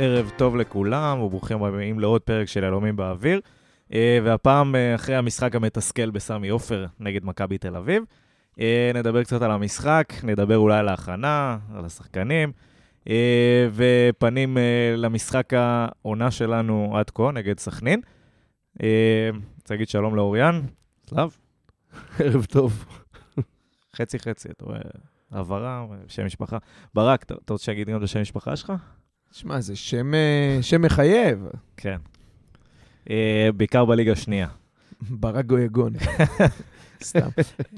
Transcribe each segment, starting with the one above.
ערב טוב לכולם, וברוכים הבאים לעוד פרק של יהלומים באוויר. אה, והפעם אה, אחרי המשחק המתסכל בסמי עופר נגד מכבי תל אביב. אה, נדבר קצת על המשחק, נדבר אולי על ההכנה, על השחקנים, ופנים למשחק העונה שלנו עד כה נגד סכנין. רוצה להגיד שלום לאוריאן, סלאב. ערב טוב. חצי חצי, אתה רואה, העברה, שם משפחה. ברק, אתה רוצה להגיד גם את השם משפחה שלך? שמע, זה שם, שם מחייב. כן. אה, בעיקר בליגה השנייה. ברק גויגון. סתם.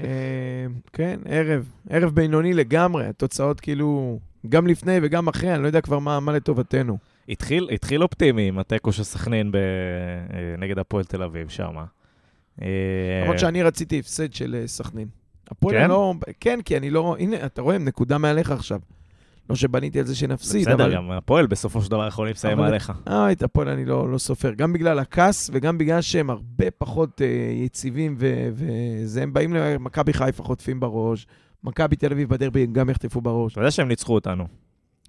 אה, כן, ערב, ערב בינוני לגמרי, התוצאות כאילו, גם לפני וגם אחרי, אני לא יודע כבר מה, מה לטובתנו. התחיל, התחיל אופטימי עם התיקו של סכנין אה, נגד הפועל תל אביב, שם. למרות שאני רציתי הפסד של סכנין. הפועל כן? לא... כן, כי אני לא... הנה, אתה רואה, נקודה מעליך עכשיו. לא שבניתי על זה שנפסיד, בסדר, אבל... גם הפועל בסופו של דבר יכולים לסיים אבל... עליך. אה, את הפועל אני לא, לא סופר. גם בגלל הכעס וגם בגלל שהם הרבה פחות אה, יציבים, וזה, הם באים למכבי חיפה, חוטפים בראש, מכבי תל אביב בדרבי גם יחטפו בראש. אתה יודע שהם ניצחו אותנו.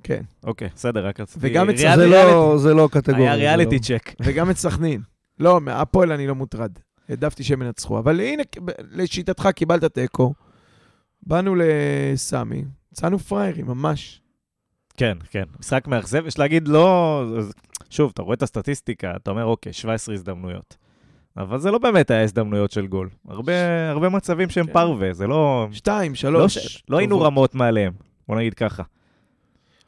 כן. אוקיי, בסדר, רק רציתי... וגם את סכנין. זה, לא, זה לא קטגוריה. היה ריאליטי לא. צ'ק. וגם את סכנין. לא, הפועל אני לא מוטרד. העדפתי שהם ינצחו. אבל הנה, לשיטתך קיבלת תיקו. באנו לסמי, יצאנו פראיירים, ממש. כן, כן. משחק מאכזב, יש להגיד לא... שוב, אתה רואה את הסטטיסטיקה, אתה אומר, אוקיי, 17 הזדמנויות. אבל זה לא באמת היה הזדמנויות של גול. הרבה, הרבה מצבים שהם כן. פרווה, זה לא... שתיים, שלוש. לא. לא היינו רמות מעליהם, בוא נגיד ככה.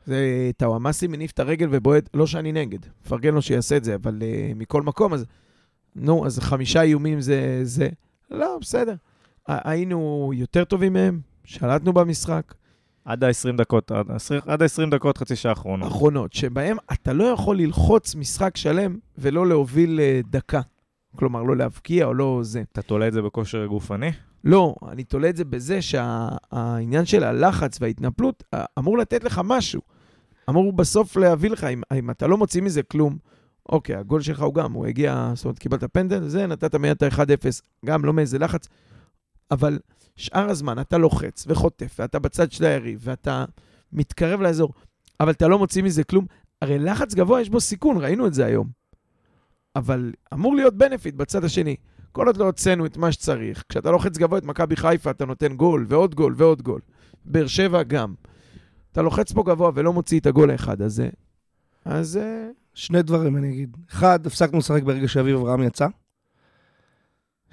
זה טאוואמאסי מניף את הרגל ובועט, לא שאני נגד, מפרגן לו שיעשה את זה, אבל uh, מכל מקום, אז נו, אז חמישה איומים זה... זה... לא, בסדר. היינו יותר טובים מהם, שלטנו במשחק. עד ה-20 דקות, עד ה-20 דקות, חצי שעה אחרונות. אחרונות, שבהם אתה לא יכול ללחוץ משחק שלם ולא להוביל אה, דקה. כלומר, לא להבקיע או לא זה. אתה תולה את זה בכושר גופני? לא, אני תולה את זה בזה שהעניין של הלחץ וההתנפלות אמור לתת לך משהו. אמור בסוף להביא לך, אם, אם אתה לא מוציא מזה כלום, אוקיי, הגול שלך הוא גם, הוא הגיע, זאת אומרת, קיבלת פנדל, זה, נתת מיד את ה-1-0, גם לא מאיזה לחץ, אבל שאר הזמן אתה לוחץ וחוטף, ואתה בצד של היריב, ואתה מתקרב לאזור, אבל אתה לא מוציא מזה כלום. הרי לחץ גבוה יש בו סיכון, ראינו את זה היום. אבל אמור להיות בנפיט בצד השני. כל עוד לא הוצאנו את מה שצריך, כשאתה לוחץ גבוה את מכבי חיפה, אתה נותן גול, ועוד גול, ועוד גול. באר שבע גם. אתה לוחץ פה גבוה ולא מוציא את הגול האחד הזה, אז... אה, שני דברים אני אגיד. אחד, הפסקנו לשחק ברגע שאביב אברהם יצא.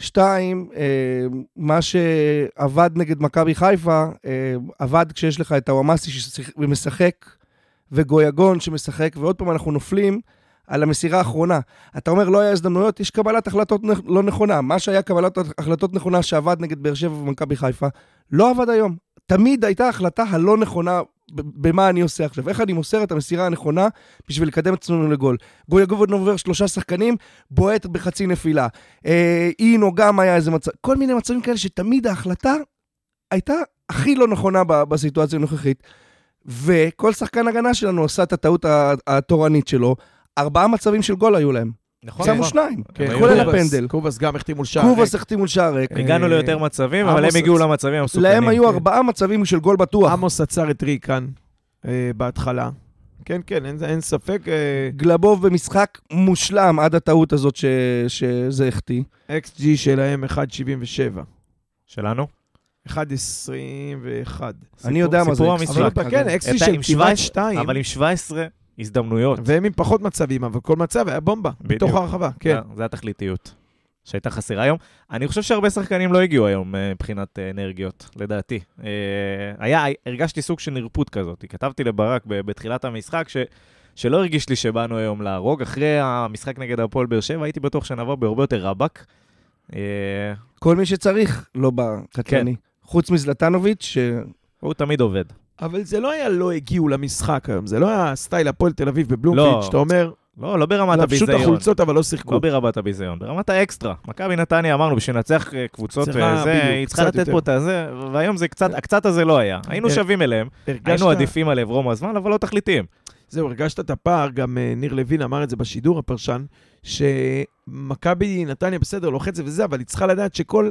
שתיים, אה, מה שעבד נגד מכבי חיפה, אה, עבד כשיש לך את הוואמאסי שמשחק, וגויגון שמשחק, ועוד פעם אנחנו נופלים על המסירה האחרונה. אתה אומר, לא היה הזדמנויות, יש קבלת החלטות לא נכונה. מה שהיה קבלת החלטות נכונה שעבד נגד באר שבע ומכבי חיפה, לא עבד היום. תמיד הייתה החלטה הלא נכונה במה אני עושה עכשיו, איך אני מוסר את המסירה הנכונה בשביל לקדם את עצמנו לגול. גויגובון עובר שלושה שחקנים, בועט בחצי נפילה. אה, אינו גם היה איזה מצב, כל מיני מצבים כאלה שתמיד ההחלטה הייתה הכי לא נכונה בסיטואציה הנוכחית. וכל שחקן הגנה שלנו עשה את הטעות התורנית שלו, ארבעה מצבים של גול היו להם. נכון. שמו שניים, כן, כולל הפנדל. קובאס גם החתים מול שער ריק. קובאס החתים מול שער ריק. הגענו ליותר מצבים, אבל הם הגיעו למצבים המסוכנים. להם היו ארבעה מצבים של גול בטוח. עמוס עצר את ריקן אה, בהתחלה. כן, כן, אין ספק. אה, גלבוב במשחק מושלם עד הטעות הזאת שזה החטיא. XG שלהם 1.77. שלנו? 1.21. אני יודע מה זה. סיפור המשחק. כן, XG של כמעט 2. אבל עם 17... הזדמנויות. והם עם פחות מצבים, אבל כל מצב היה בומבה, בדיוק. בתוך הרחבה, כן. זה, זה התכליתיות שהייתה חסרה היום. אני חושב שהרבה שחקנים לא הגיעו היום אה, מבחינת אה, אנרגיות, לדעתי. אה, היה, הרגשתי סוג של נרפות כזאת. כתבתי לברק בתחילת המשחק ש... שלא הרגיש לי שבאנו היום להרוג. אחרי המשחק נגד הפועל באר שבע, הייתי בטוח שנבוא בהרבה יותר רבאק. כל מי שצריך לא בקטלני. כן. חוץ מזלטנוביץ', ש... הוא תמיד עובד. אבל זה לא היה לא הגיעו למשחק היום, זה לא היה סטייל הפועל תל אביב בבלומפיץ', לא. שאתה אומר... לא, לא ברמת הביזיון. לבשו את החולצות, אבל לא שיחקו. לא ברמת הביזיון, ברמת האקסטרה. מכבי נתניה, אמרנו, בשביל לנצח אה, קבוצות וזה, היא צריכה לתת פה את הזה, והיום זה קצת, הקצת הזה לא היה. היינו אה, שווים אליהם, היינו עדיפים עליהם רוב הזמן, אבל לא תכליתיים. זהו, הרגשת את הפער, גם אה, ניר לוין אמר את זה בשידור, הפרשן, שמכבי נתניה בסדר, לוחצת וזה, אבל היא צריכה לדעת שכל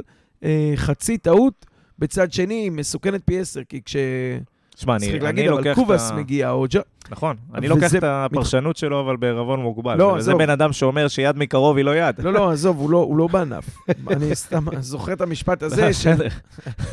חצי טעות בצד שני מסוכנת פי עשר, כי כש... שמע, אני, אני להגיד, לוקח את ה... מגיע, או ג'ו... נכון, אני וזה לוקח את הפרשנות שלו, אבל בערבון מוגבל. לא, עזוב. בן אדם שאומר שיד מקרוב היא לא יד. לא, לא, עזוב, הוא לא, הוא לא בענף. אני סתם זוכר את המשפט הזה, בסדר.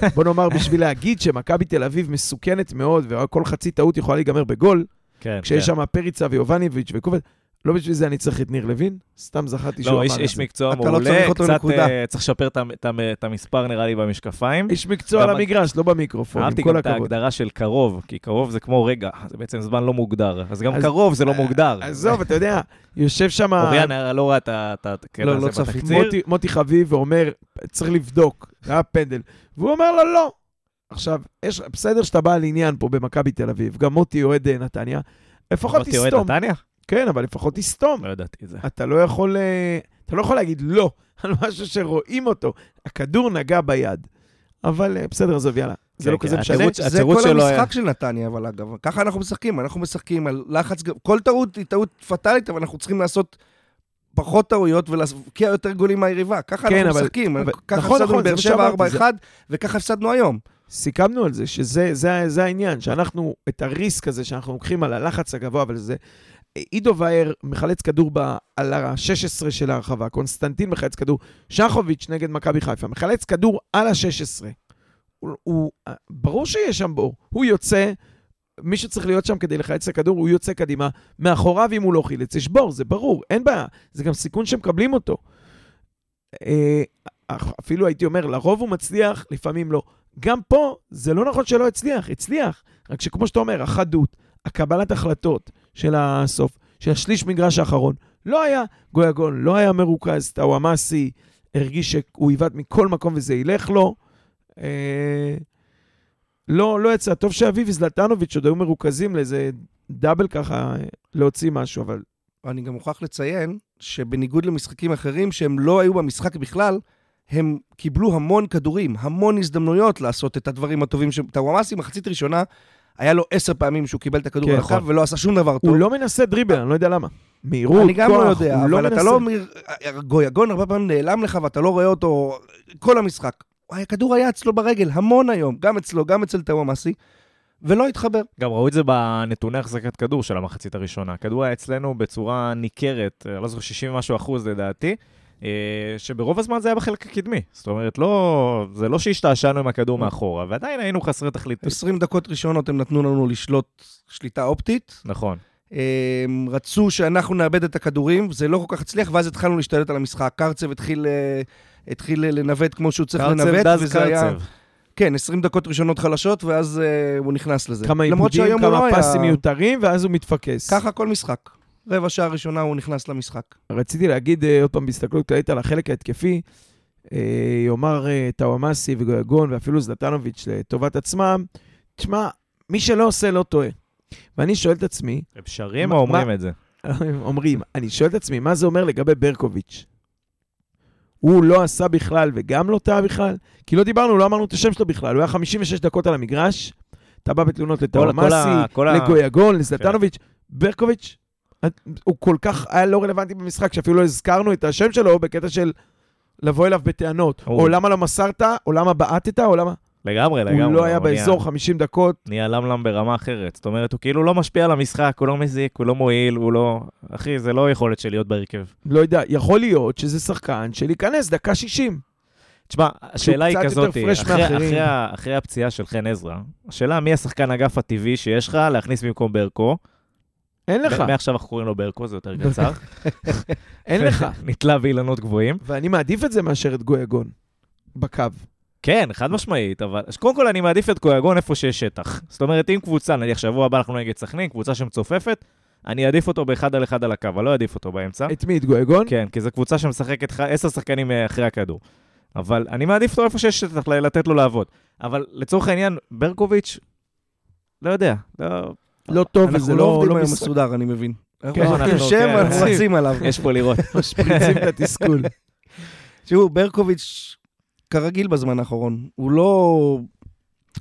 שבוא נאמר, בשביל להגיד שמכבי תל אביב מסוכנת מאוד, וכל חצי טעות יכולה להיגמר בגול, כן, כשיש כן. שם פריצה ויובניביץ' וקובץ, לא בשביל זה אני צריך את ניר לוין, סתם זכרתי שהוא לא, אמר איש, את איש זה. מקצוע אתה לא מעולה, קצת. אה, צריך לשפר את, המספר נראה לי במשקפיים. איש מקצוע על המגרש, לא במיקרופון, עם אהבתי כל גם את הכבוד. ההגדרה של קרוב, כי קרוב זה כמו רגע, זה בעצם זמן לא מוגדר. אז גם קרוב זה לא מוגדר. עזוב, אתה יודע, יושב שם... אוריאן לא ראה את הקטע לא, הזה לא. בתקציר. מוטי, חביב ואומר, צריך לבדוק, זה היה פנדל. והוא אומר לו, לא. עכשיו, בסדר שאתה בא על עניין פה במכבי תל אביב, גם מוטי אוהד אה, נתניה, לפחות מוטי אוהד תסתום. נתניה? כן, אבל לפחות תסתום. לא ידעתי את זה. אתה לא יכול, אה, אתה לא יכול להגיד לא על משהו שרואים אותו. הכדור נגע ביד. אבל אה, בסדר, עזוב, יאללה. זה כן, לא כן, כזה משנה. זה כל שלו היה- המשחק של נתניה, אבל אגב, ככה אנחנו משחקים, אנחנו משחקים על לחץ, כל טעות היא טעות פטאלית, אבל אנחנו צריכים לעשות פחות טעויות ולהבקיע יותר גולים מהיריבה. ככה כן, אנחנו אבל- משחקים, אבל- ככה נכון, הפסדנו נכון, מה שבע שאמרתי, 4-1, וככה הפסדנו היום. סיכמנו על זה, שזה זה, זה העניין, שאנחנו, את הריסק הזה שאנחנו לוקחים על הלחץ הגבוה, אבל זה... עידו ואייר מחלץ כדור ב, על ה-16 של ההרחבה, קונסטנטין מחלץ כדור, שחוביץ' נגד מכבי חיפה, מחלץ כדור על ה-16. הוא, הוא, ברור שיש שם בור. הוא יוצא, מי שצריך להיות שם כדי לחלץ את הכדור, הוא יוצא קדימה. מאחוריו, אם הוא לא חילץ, יש בור, זה ברור, אין בעיה. זה גם סיכון שמקבלים אותו. אה, אפילו הייתי אומר, לרוב הוא מצליח, לפעמים לא. גם פה, זה לא נכון שלא הצליח, הצליח. רק שכמו שאתה אומר, החדות, הקבלת החלטות של הסוף, של השליש מגרש האחרון, לא היה גויגון, לא היה מרוכז, טאוואמאסי הרגיש שהוא עיוות מכל מקום וזה ילך לו. אה, לא, לא יצא. טוב שאביב וזלטנוביץ' עוד היו מרוכזים לאיזה דאבל ככה, אה, להוציא משהו, אבל אני גם מוכרח לציין שבניגוד למשחקים אחרים שהם לא היו במשחק בכלל, הם קיבלו המון כדורים, המון הזדמנויות לעשות את הדברים הטובים. ש- טוואמאסי, מחצית ראשונה, היה לו עשר פעמים שהוא קיבל את הכדור כן, הקו נכון. ולא עשה שום דבר טוב. הוא לא מנסה דריבל, אני לא יודע למה. מהירות, אני גם כוח, לא יודע, הוא אבל אתה. לא... גויגון הרבה פעמים נעלם לך ואתה לא רואה אותו כל המשחק. הכדור היה אצלו ברגל, המון היום, גם אצלו, גם אצל טוואמאסי, ולא התחבר. גם ראו את זה בנתוני החזקת כדור של המחצית הראשונה. הכדור היה אצלנו בצורה ניכרת, לא זוכר 60 ומשהו אחוז לדעתי, שברוב הזמן זה היה בחלק הקדמי. זאת אומרת, לא, זה לא שהשתעשענו עם הכדור מאחורה, ועדיין היינו חסרי תכלית. 20 דקות ראשונות הם נתנו לנו לשלוט שליטה אופטית. נכון. הם רצו שאנחנו נאבד את הכדורים, זה לא כל כך הצליח, ואז התחלנו להשתלט על המשחק. קרצב התחיל, אה, התחיל לנווט כמו שהוא צריך קרצב לנווט, דז וזה היה... קרצב. כן, 20 דקות ראשונות חלשות, ואז אה, הוא נכנס לזה. כמה עיבודים, כמה לא פסים היה... מיותרים, ואז הוא מתפקס. ככה כל משחק. רבע שעה ראשונה הוא נכנס למשחק. רציתי להגיד אה, עוד פעם בהסתכלות כללית על החלק ההתקפי, אה, יאמר אה, טאוואמאסי וגויגון ואפילו זלטנוביץ' לטובת עצמם, תשמע, מי שלא עושה לא טועה. ואני שואל את עצמי, הם שרים מה- או אומרים מה- את זה? אומרים, אני שואל את עצמי, מה זה אומר לגבי ברקוביץ'? הוא לא עשה בכלל וגם לא טעה בכלל? כי לא דיברנו, לא אמרנו את השם שלו בכלל, הוא היה 56 דקות על המגרש, אתה בא בתלונות לטאוואמאסי, לגויגון, לזלטנוביץ', ברקוביץ', הוא כל כך היה לא רלוונטי במשחק, שאפילו לא הזכרנו את השם שלו בקטע של לבוא אליו בטענות. או למה לא מסרת, או למה בעטת, או למה... לגמרי, לגמרי. הוא לא היה באזור נהיה- 50 דקות. נהיה למלם ברמה אחרת. זאת אומרת, הוא כאילו לא משפיע על המשחק, הוא לא מזיק, הוא לא מועיל, הוא לא... אחי, זה לא יכולת של להיות בהרכב. לא יודע, יכול להיות שזה שחקן של להיכנס דקה 60. תשמע, השאלה היא כזאת, אחרי הפציעה של חן עזרא, השאלה מי השחקן אגף הטבעי שיש לך להכניס במקום ברקו. אין לך, מעכשיו אנחנו קוראים לו ברקו, זה יותר קצר. אין לך. נתלה באילנות גבוהים. ואני מעדיף את זה מאשר את גויגון. בקו. כן, חד משמעית, אבל קודם כל אני מעדיף את קויגון איפה שיש שטח. זאת אומרת, אם קבוצה, נניח שבוע הבא אנחנו נגד סכנין, קבוצה שמצופפת, אני אעדיף אותו באחד על אחד על הקו, אני לא אעדיף אותו באמצע. את מי? את גויגון? כן, כי זו קבוצה שמשחקת עשר שחקנים אה, אחרי הכדור. אבל אני מעדיף אותו איפה שיש שטח, לתת לו לעבוד. אבל לצורך העניין, ברקוביץ', לא יודע, לא... לא טוב, וזה אנחנו לא לא עובדים לא היום משחק. מסודר, אני מבין. כן, אנחנו אנחנו- נותנים שם, כן, אנחנו רצים. עליו. יש פה לראות. משפריצים את התסכול. תראו, ברקוביץ', כרגיל בזמן האחרון, הוא לא...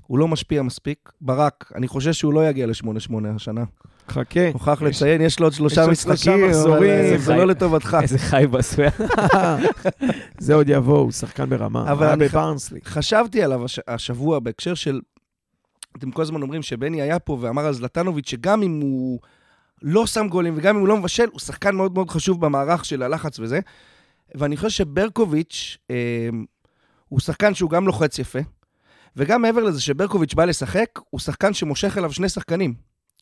הוא לא משפיע מספיק. ברק, אני חושש שהוא לא יגיע ל-8-8 השנה. חכה. מוכרח לציין, יש לו עוד שלושה משחקים, אבל מחזורים, אה, זה לא לטובתך. איזה חי בסויה. זה עוד יבוא, הוא שחקן ברמה. אבל היה אני- בברנסלי. חשבתי עליו הש- השבוע בהקשר של אתם כל הזמן אומרים שבני היה פה ואמר על זלטנוביץ' שגם אם הוא לא שם גולים וגם אם הוא לא מבשל, הוא שחקן מאוד מאוד חשוב במערך של הלחץ וזה. ואני חושב שברקוביץ' אה, הוא שחקן שהוא גם לוחץ יפה, וגם מעבר לזה שברקוביץ' בא לשחק, הוא שחקן שמושך אליו שני שחקנים.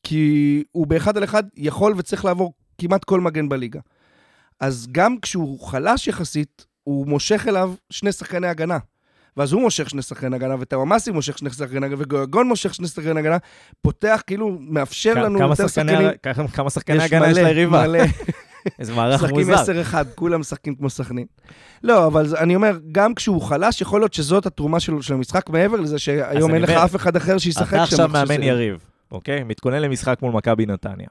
כי הוא באחד על אחד יכול וצריך לעבור כמעט כל מגן בליגה. אז גם כשהוא חלש יחסית, הוא מושך אליו שני שחקני הגנה. ואז הוא מושך שני שחקני הגנה, וטוואמאסי מושך שני שחקני הגנה, וגויגון מושך שני שחקני הגנה, פותח, כאילו, מאפשר לנו יותר שחקני- שחקנים. כמה- שחקני הגנה יש ליריבה? איזה מערך משחקים מוזר. 10-1, כולם משחקים כמו סכנין. לא, אבל אני אומר, גם כשהוא חלש, יכול להיות שזאת התרומה שלו של המשחק, מעבר לזה שהיום אין לך אף אחד אחר שישחק שם. אתה עכשיו מאמן יריב, אוקיי? מתכונן למשחק מול מכבי נתניה.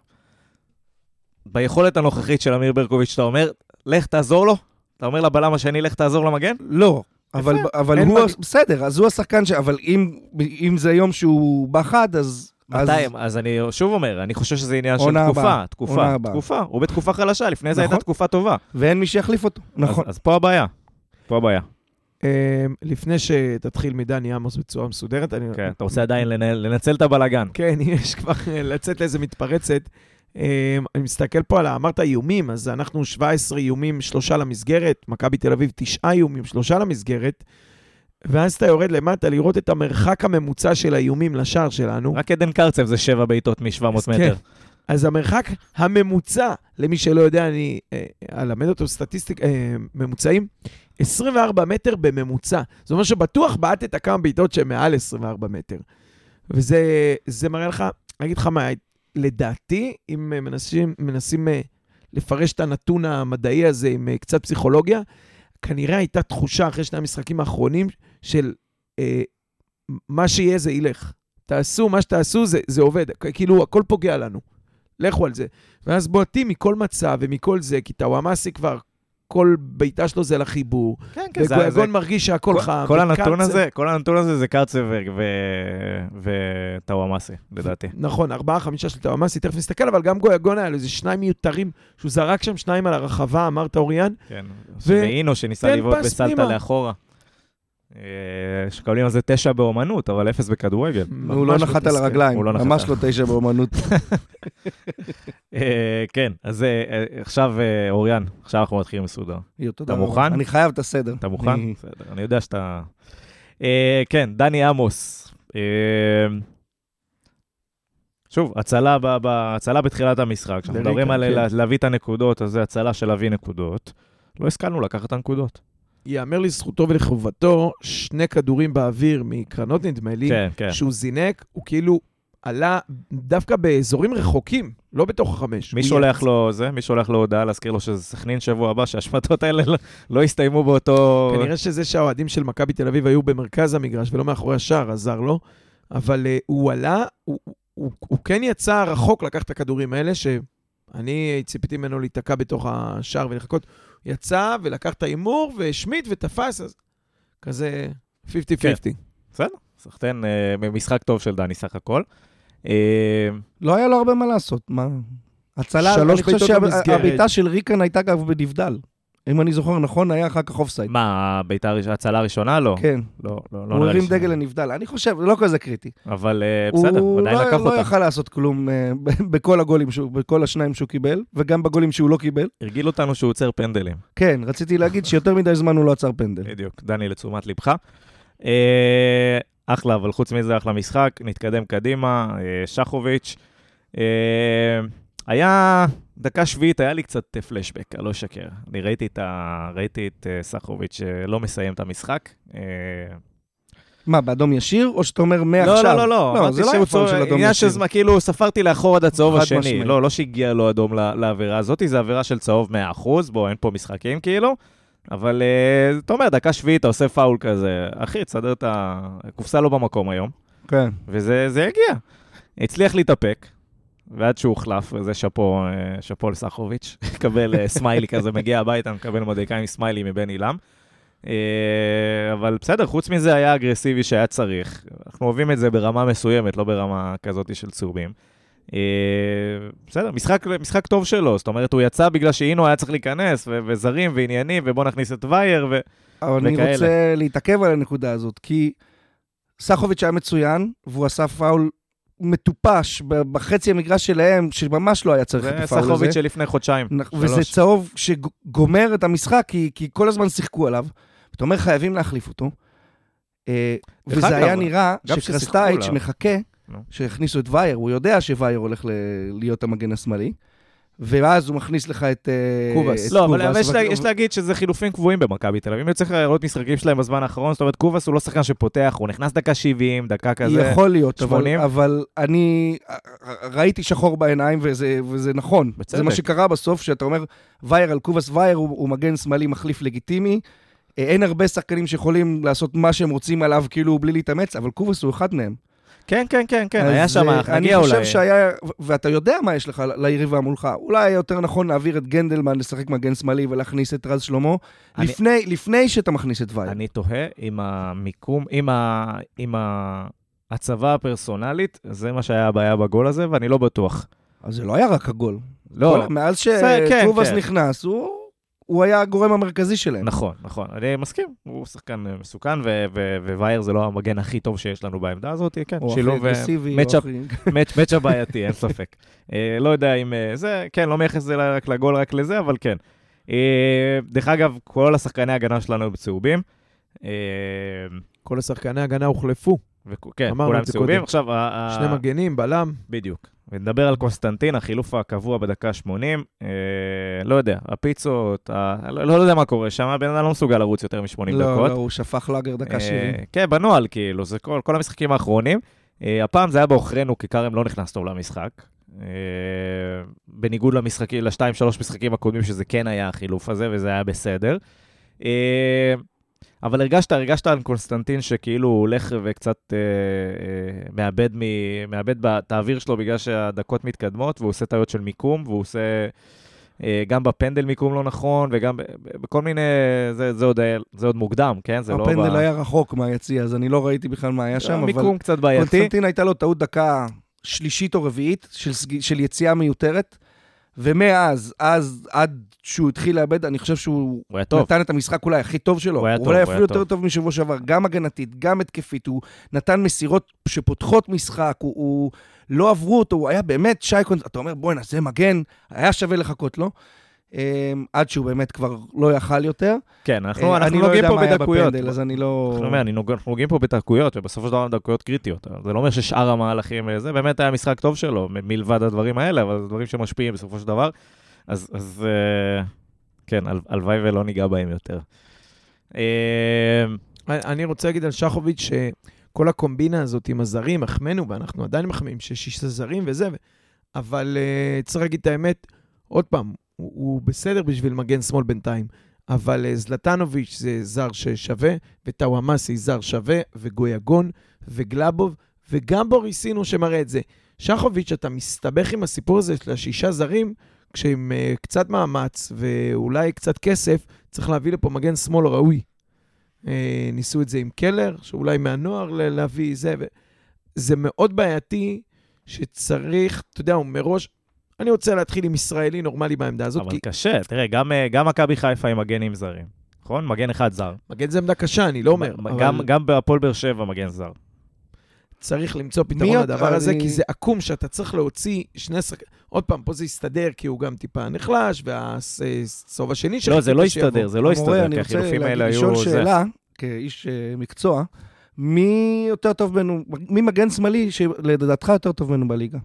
ביכולת הנוכחית של אמיר ברקוביץ', אתה אומר, לך תעזור לו? אתה אומר לבלם השני, לך תעזור למגן? לא, אבל, אבל הוא, מג- בסדר, אז הוא השחקן ש... אבל אם, אם זה יום שהוא בא חד, אז... אז- מתי? אז אני שוב אומר, אני חושב שזה עניין של תקופה. הבאה. תקופה. תקופה. הוא בתקופה חלשה, לפני זה הייתה נכון. תקופה טובה. ואין מי שיחליף אותו, נכון. אז- אז פה הבעיה. פה הבעיה. אה, לפני שתתחיל מדני עמוס בצורה מסודרת, אני... כן, אתה רוצה עדיין לנצל את הבלגן. כן, יש כבר לצאת לאיזה מתפרצת. אה, אני מסתכל פה על, אמרת איומים, אז אנחנו 17 איומים, שלושה למסגרת, מכבי תל אביב תשעה איומים, שלושה למסגרת, ואז אתה יורד למטה לראות את המרחק הממוצע של האיומים לשער שלנו. רק עדן קרצב זה שבע בעיטות מ-700 כן. מטר. אז המרחק הממוצע, למי שלא יודע, אני אה, אלמד אותו סטטיסטיק, אה, ממוצעים, 24 מטר בממוצע. זאת אומרת שבטוח בעטת כמה בעיטות שהן מעל 24 מטר. וזה זה מראה לך, אני אגיד לך מה, לדעתי, אם אה, מנסים, מנסים אה, לפרש את הנתון המדעי הזה עם אה, קצת פסיכולוגיה, כנראה הייתה תחושה אחרי שני המשחקים האחרונים של אה, מה שיהיה זה ילך. תעשו מה שתעשו, זה, זה עובד. כאילו, הכל פוגע לנו. לכו על זה. ואז בועטים מכל מצב ומכל זה, כי טוואמאסי כבר, כל בעיטה שלו זה לחיבור. כן, וגויגון מרגיש שהכל חם. כל הנתון הזה, כל הנתון הזה זה קרצב וטוואמאסי, לדעתי. נכון, ארבעה, חמישה של טוואמאסי, תכף נסתכל, אבל גם גויגון היה לו איזה שניים מיותרים, שהוא זרק שם שניים על הרחבה, אמרת אוריאן. כן. ו- ואינו שניסה לבעוט בסלטה. לאחורה. אה, שמקבלים על זה תשע באומנות, אבל אפס בכדורגל. הוא לא ממש נחת על. הרגליים, לא. ממש לא תשע באומנות. אה, כן, אז אה, עכשיו, אוריאן, עכשיו אנחנו מתחילים מסודר. אתה. מוכן? אני חייב את הסדר. אתה מוכן? בסדר, אני יודע שאתה... כן, דני עמוס. שוב, הצלה, ב, ב, הצלה בתחילת המשחק. כשאנחנו מדברים על כן. לה- להביא את הנקודות, אז זה הצלה של להביא נקודות. לא השכלנו לקחת את הנקודות. ייאמר לזכותו ולחובתו, שני כדורים באוויר מקרנות, נדמה לי, כן, כן. שהוא זינק, הוא כאילו עלה דווקא באזורים רחוקים, לא בתוך החמש. מי שולח יצ- לו זה? מי שולח לו הודעה להזכיר לו שזה סכנין שבוע הבא, שההשמטות האלה לא- לא יסתיימו באותו... כנראה שזה שהאוהדים של מכבי תל אביב היו במרכז המגרש ולא מאחורי השער עזר לו, אבל uh, הוא עלה, הוא, הוא, הוא, הוא כן יצא רחוק לקח את הכדורים האלה, שאני ציפיתי ממנו להיתקע בתוך השער ולחכות. יצא ולקח את ההימור והשמיט ותפס, אז כזה 50-50. בסדר, סחטיין, אה, משחק טוב של דני סך הכל. אה, לא היה לו הרבה מה לעשות, מה? הצלה, אני חושב. שהבעיטה של ריקן הייתה גם בנבדל. אם אני זוכר נכון, היה אחר כך אופסייד. מה, הביתה הראש- ההצלה הראשונה? לא. כן, לא, לא, לא הוא נראה לי הרים ש- דגל לנבדל. אני חושב, לא כזה קריטי. אבל אה, בסדר, הוא הוא עדיין לקח לא- לא אותה. יכל לעשות כלום אה, בכל הגולים, שהוא- בכל השניים שהוא קיבל, וגם בגולים שהוא לא קיבל. הרגיל אותנו שהוא עוצר פנדלים. כן, רציתי להגיד שיותר מדי זמן הוא לא עצר פנדל. בדיוק, דני לתשומת לבך. אה, אחלה, אבל חוץ מזה אחלה משחק, נתקדם קדימה, אה, שחוביץ'. אה, היה, דקה שביעית, היה לי קצת אה, פלשבק, אני לא אשקר. אני ראיתי את, ה... ראיתי את אה, סחוביץ' שלא מסיים את המשחק. אה, מה, באדום ישיר, או שאתה אומר לא, מעכשיו? לא, לא, לא, לא, זה לא היה פאול של אדום עניין של ישיר. זמן, כאילו ספרתי לאחור עד הצהוב השני. לא, לא שהגיע לו אדום לעבירה הזאת, זה עבירה של צהוב 100%, בוא, אין פה משחקים כאילו. אבל אה, אתה אומר, דקה שביעית, אתה עושה פאול כזה, אחי, תסדר את ה... הקופסה לא במקום היום, כן. וזה זה הגיע. הצליח להתאפק, ועד שהוא הוחלף, וזה שאפו, אה, שאפו לסחוביץ', מקבל אה, סמיילי כזה, מגיע הביתה, מקבל מדבקה עם סמיילי מבן עילם. אה, אבל בסדר, חוץ מזה היה אגרסיבי שהיה צריך. אנחנו אוהבים את זה ברמה מסוימת, לא ברמה כזאת של צהובים. בסדר, משחק, משחק טוב שלו, זאת אומרת, הוא יצא בגלל שאינו היה צריך להיכנס, ו- וזרים ועניינים, ובוא נכניס את וייר, ו... אבל אני וכאלה. רוצה להתעכב על הנקודה הזאת, כי סחוביץ' היה מצוין, והוא עשה פאול מטופש בחצי המגרש שלהם, שממש לא היה צריך את זה הפאול הזה. סחוביץ' של לפני חודשיים. וזה צהוב שגומר את המשחק, כי, כי כל הזמן שיחקו עליו. אתה אומר, חייבים להחליף אותו. אה, וזה היה נראה שקרסטייץ'. מחכה נו. שהכניסו את וייר, הוא יודע שווייר הולך להיות המגן השמאלי, ואז הוא מכניס לך את אה, קובאס. את לא, אבל יש אבל- לה- יש להגיד שזה חילופים קבועים במכבי תל אביב. אם צריך לראות משחקים שלהם בזמן האחרון, זאת אומרת, קובאס הוא לא שחקן שפותח, הוא נכנס דקה 70, דקה כזה. יכול להיות, אבל, 80. אבל אני ראיתי שחור בעיניים, וזה, וזה נכון. בצדק. זה מה שקרה בסוף, שאתה אומר, וייר על קובאס וייר הוא, הוא מגן שמאלי מחליף לגיטימי. אה, אין הרבה שחקנים שיכולים לעשות מה שהם רוצים עליו, כאילו, בלי להתאמץ, אבל קובאס הוא אחד מהם. כן, כן, כן, כן, היה שם, אה, נגיע אולי. אני חושב שהיה, ואתה יודע מה יש לך ליריבה מולך. אולי היה יותר נכון להעביר את גנדלמן לשחק מגן שמאלי ולהכניס את רז שלמה, אני- לפני, לפני שאתה מכניס את וייר. אני תוהה אם המיקום, אם ה- אם ההצבה הפרסונלית, זה מה שהיה הבעיה בגול הזה, ואני לא בטוח. אז זה לא היה רק הגול. לא, כל- מאז כן, שקובאס כן. נכנס, הוא, הוא היה הגורם המרכזי שלהם. נכון, נכון, אני מסכים, הוא שחקן אה, מסוכן, ו- ו- ווייר זה לא המגן הכי טוב שיש לנו בעמדה הזאת, כן, הוא הכי שילוב, אה, אגרסיבי, matchup- הוא הכי- match match בעייתי, אין ספק. אה, לא יודע אם זה, כן, לא מייחס זה רק לגול, רק לזה, אבל כן. דרך אגב, כל השחקני ההגנה שלנו בצהובים. כל השחקני ההגנה הוחלפו. כן, כולם צהובים. עכשיו, ה- שני מגנים, בלם. בדיוק. ונדבר על קונסטנטין, החילוף הקבוע בדקה ה-80. אה, לא יודע, הפיצות, ה... לא, לא יודע מה קורה שם, הבן אדם לא מסוגל לרוץ יותר מ-80 לא, דקות. לא, הוא שפך לאגר דקה אה, 70. כן, בנוהל, כאילו, זה כל, כל המשחקים האחרונים. אה, הפעם זה היה בעוכרינו, כי כרם לא נכנס טוב למשחק. אה, בניגוד למשחקים, לשתיים, שלוש משחקים הקודמים, שזה כן היה החילוף הזה, וזה היה בסדר. אה, אבל הרגשת, הרגשת על קונסטנטין שכאילו הוא הולך וקצת אה, אה, מאבד, מ, מאבד את האוויר שלו בגלל שהדקות מתקדמות, והוא עושה טעויות של מיקום, והוא עושה אה, גם בפנדל מיקום לא נכון, וגם בכל מיני, זה, זה, עוד, זה עוד מוקדם, כן? זה לא... הפנדל היה רחוק מהיציע, אז אני לא ראיתי בכלל מה היה שם, אבל המיקום קצת בעייתי. קונסטנטין הייתה לו טעות דקה שלישית או רביעית של, של יציאה מיותרת, ומאז, אז, עד שהוא התחיל לאבד, אני חושב שהוא. נתן את המשחק אולי הכי טוב שלו. הוא היה טוב, אולי הוא אפילו היה יותר טוב. משבוע שעבר, גם הגנתית, גם התקפית. הוא נתן מסירות שפותחות משחק, הוא, הוא לא עברו אותו, הוא היה באמת שייקון, אתה אומר, בוא'נה, זה מגן, היה שווה לחכות לו. אמ, עד שהוא באמת כבר לא יכל יותר. כן, אנחנו, אה, אנחנו אני לא נוגעים יודע פה מה היה בדקויות. בפנדל, אז אני לא... אני אני אנחנו נוגעים פה בדקויות, ובסופו של דבר דקויות קריטיות. זה לא אומר ששאר המהלכים, אה, זה באמת היה משחק טוב שלו, מלבד הדברים האלה, אבל זה דברים שמשפיעים בסופו של דבר. אז, אז אה, כן, הל- הלוואי ולא ניגע בהם יותר. אה, אני רוצה להגיד על שחוביץ' שכל הקומבינה הזאת עם הזרים, החמאנו, ואנחנו עדיין מחמיאים ששישה זרים וזה, אבל uh, צריך להגיד את האמת, עוד פעם, הוא, הוא בסדר בשביל מגן שמאל בינתיים, אבל uh, זלטנוביץ' זה זר ששווה, וטאוואמאסי זר שווה, וגויגון, וגלאבוב, וגם בוריסינו שמראה את זה. שחוביץ', אתה מסתבך עם הסיפור הזה של השישה זרים, כשעם uh, קצת מאמץ ואולי קצת כסף, צריך להביא לפה מגן שמאל ראוי. אה, ניסו את זה עם קלר, שאולי מהנוער ל- להביא זה. ו... זה מאוד בעייתי שצריך, אתה יודע, הוא מראש, אני רוצה להתחיל עם ישראלי נורמלי בעמדה הזאת, אבל כי קשה, תראה, גם, אה, גם מכבי חיפה עם מגנים זרים, נכון? מגן אחד זר. מגן זה עמדה קשה, אני לא אומר, גם, אבל גם בהפועל באר שבע מגן זר. צריך למצוא פתרון לדבר הזה, אני- כי זה עקום שאתה צריך להוציא שני שחקנים. עוד פעם, פה זה יסתדר, כי הוא גם טיפה נחלש, והצהוב השני לא, זה לא. יסתדר, זה לא יסתדר, אני כי רוצה החילופים האלה היו... לשאול זה. שאלה, כאיש אה, מקצוע, מי יותר טוב ממנו, מי מגן שמאלי שלדעתך יותר טוב ממנו בליגה?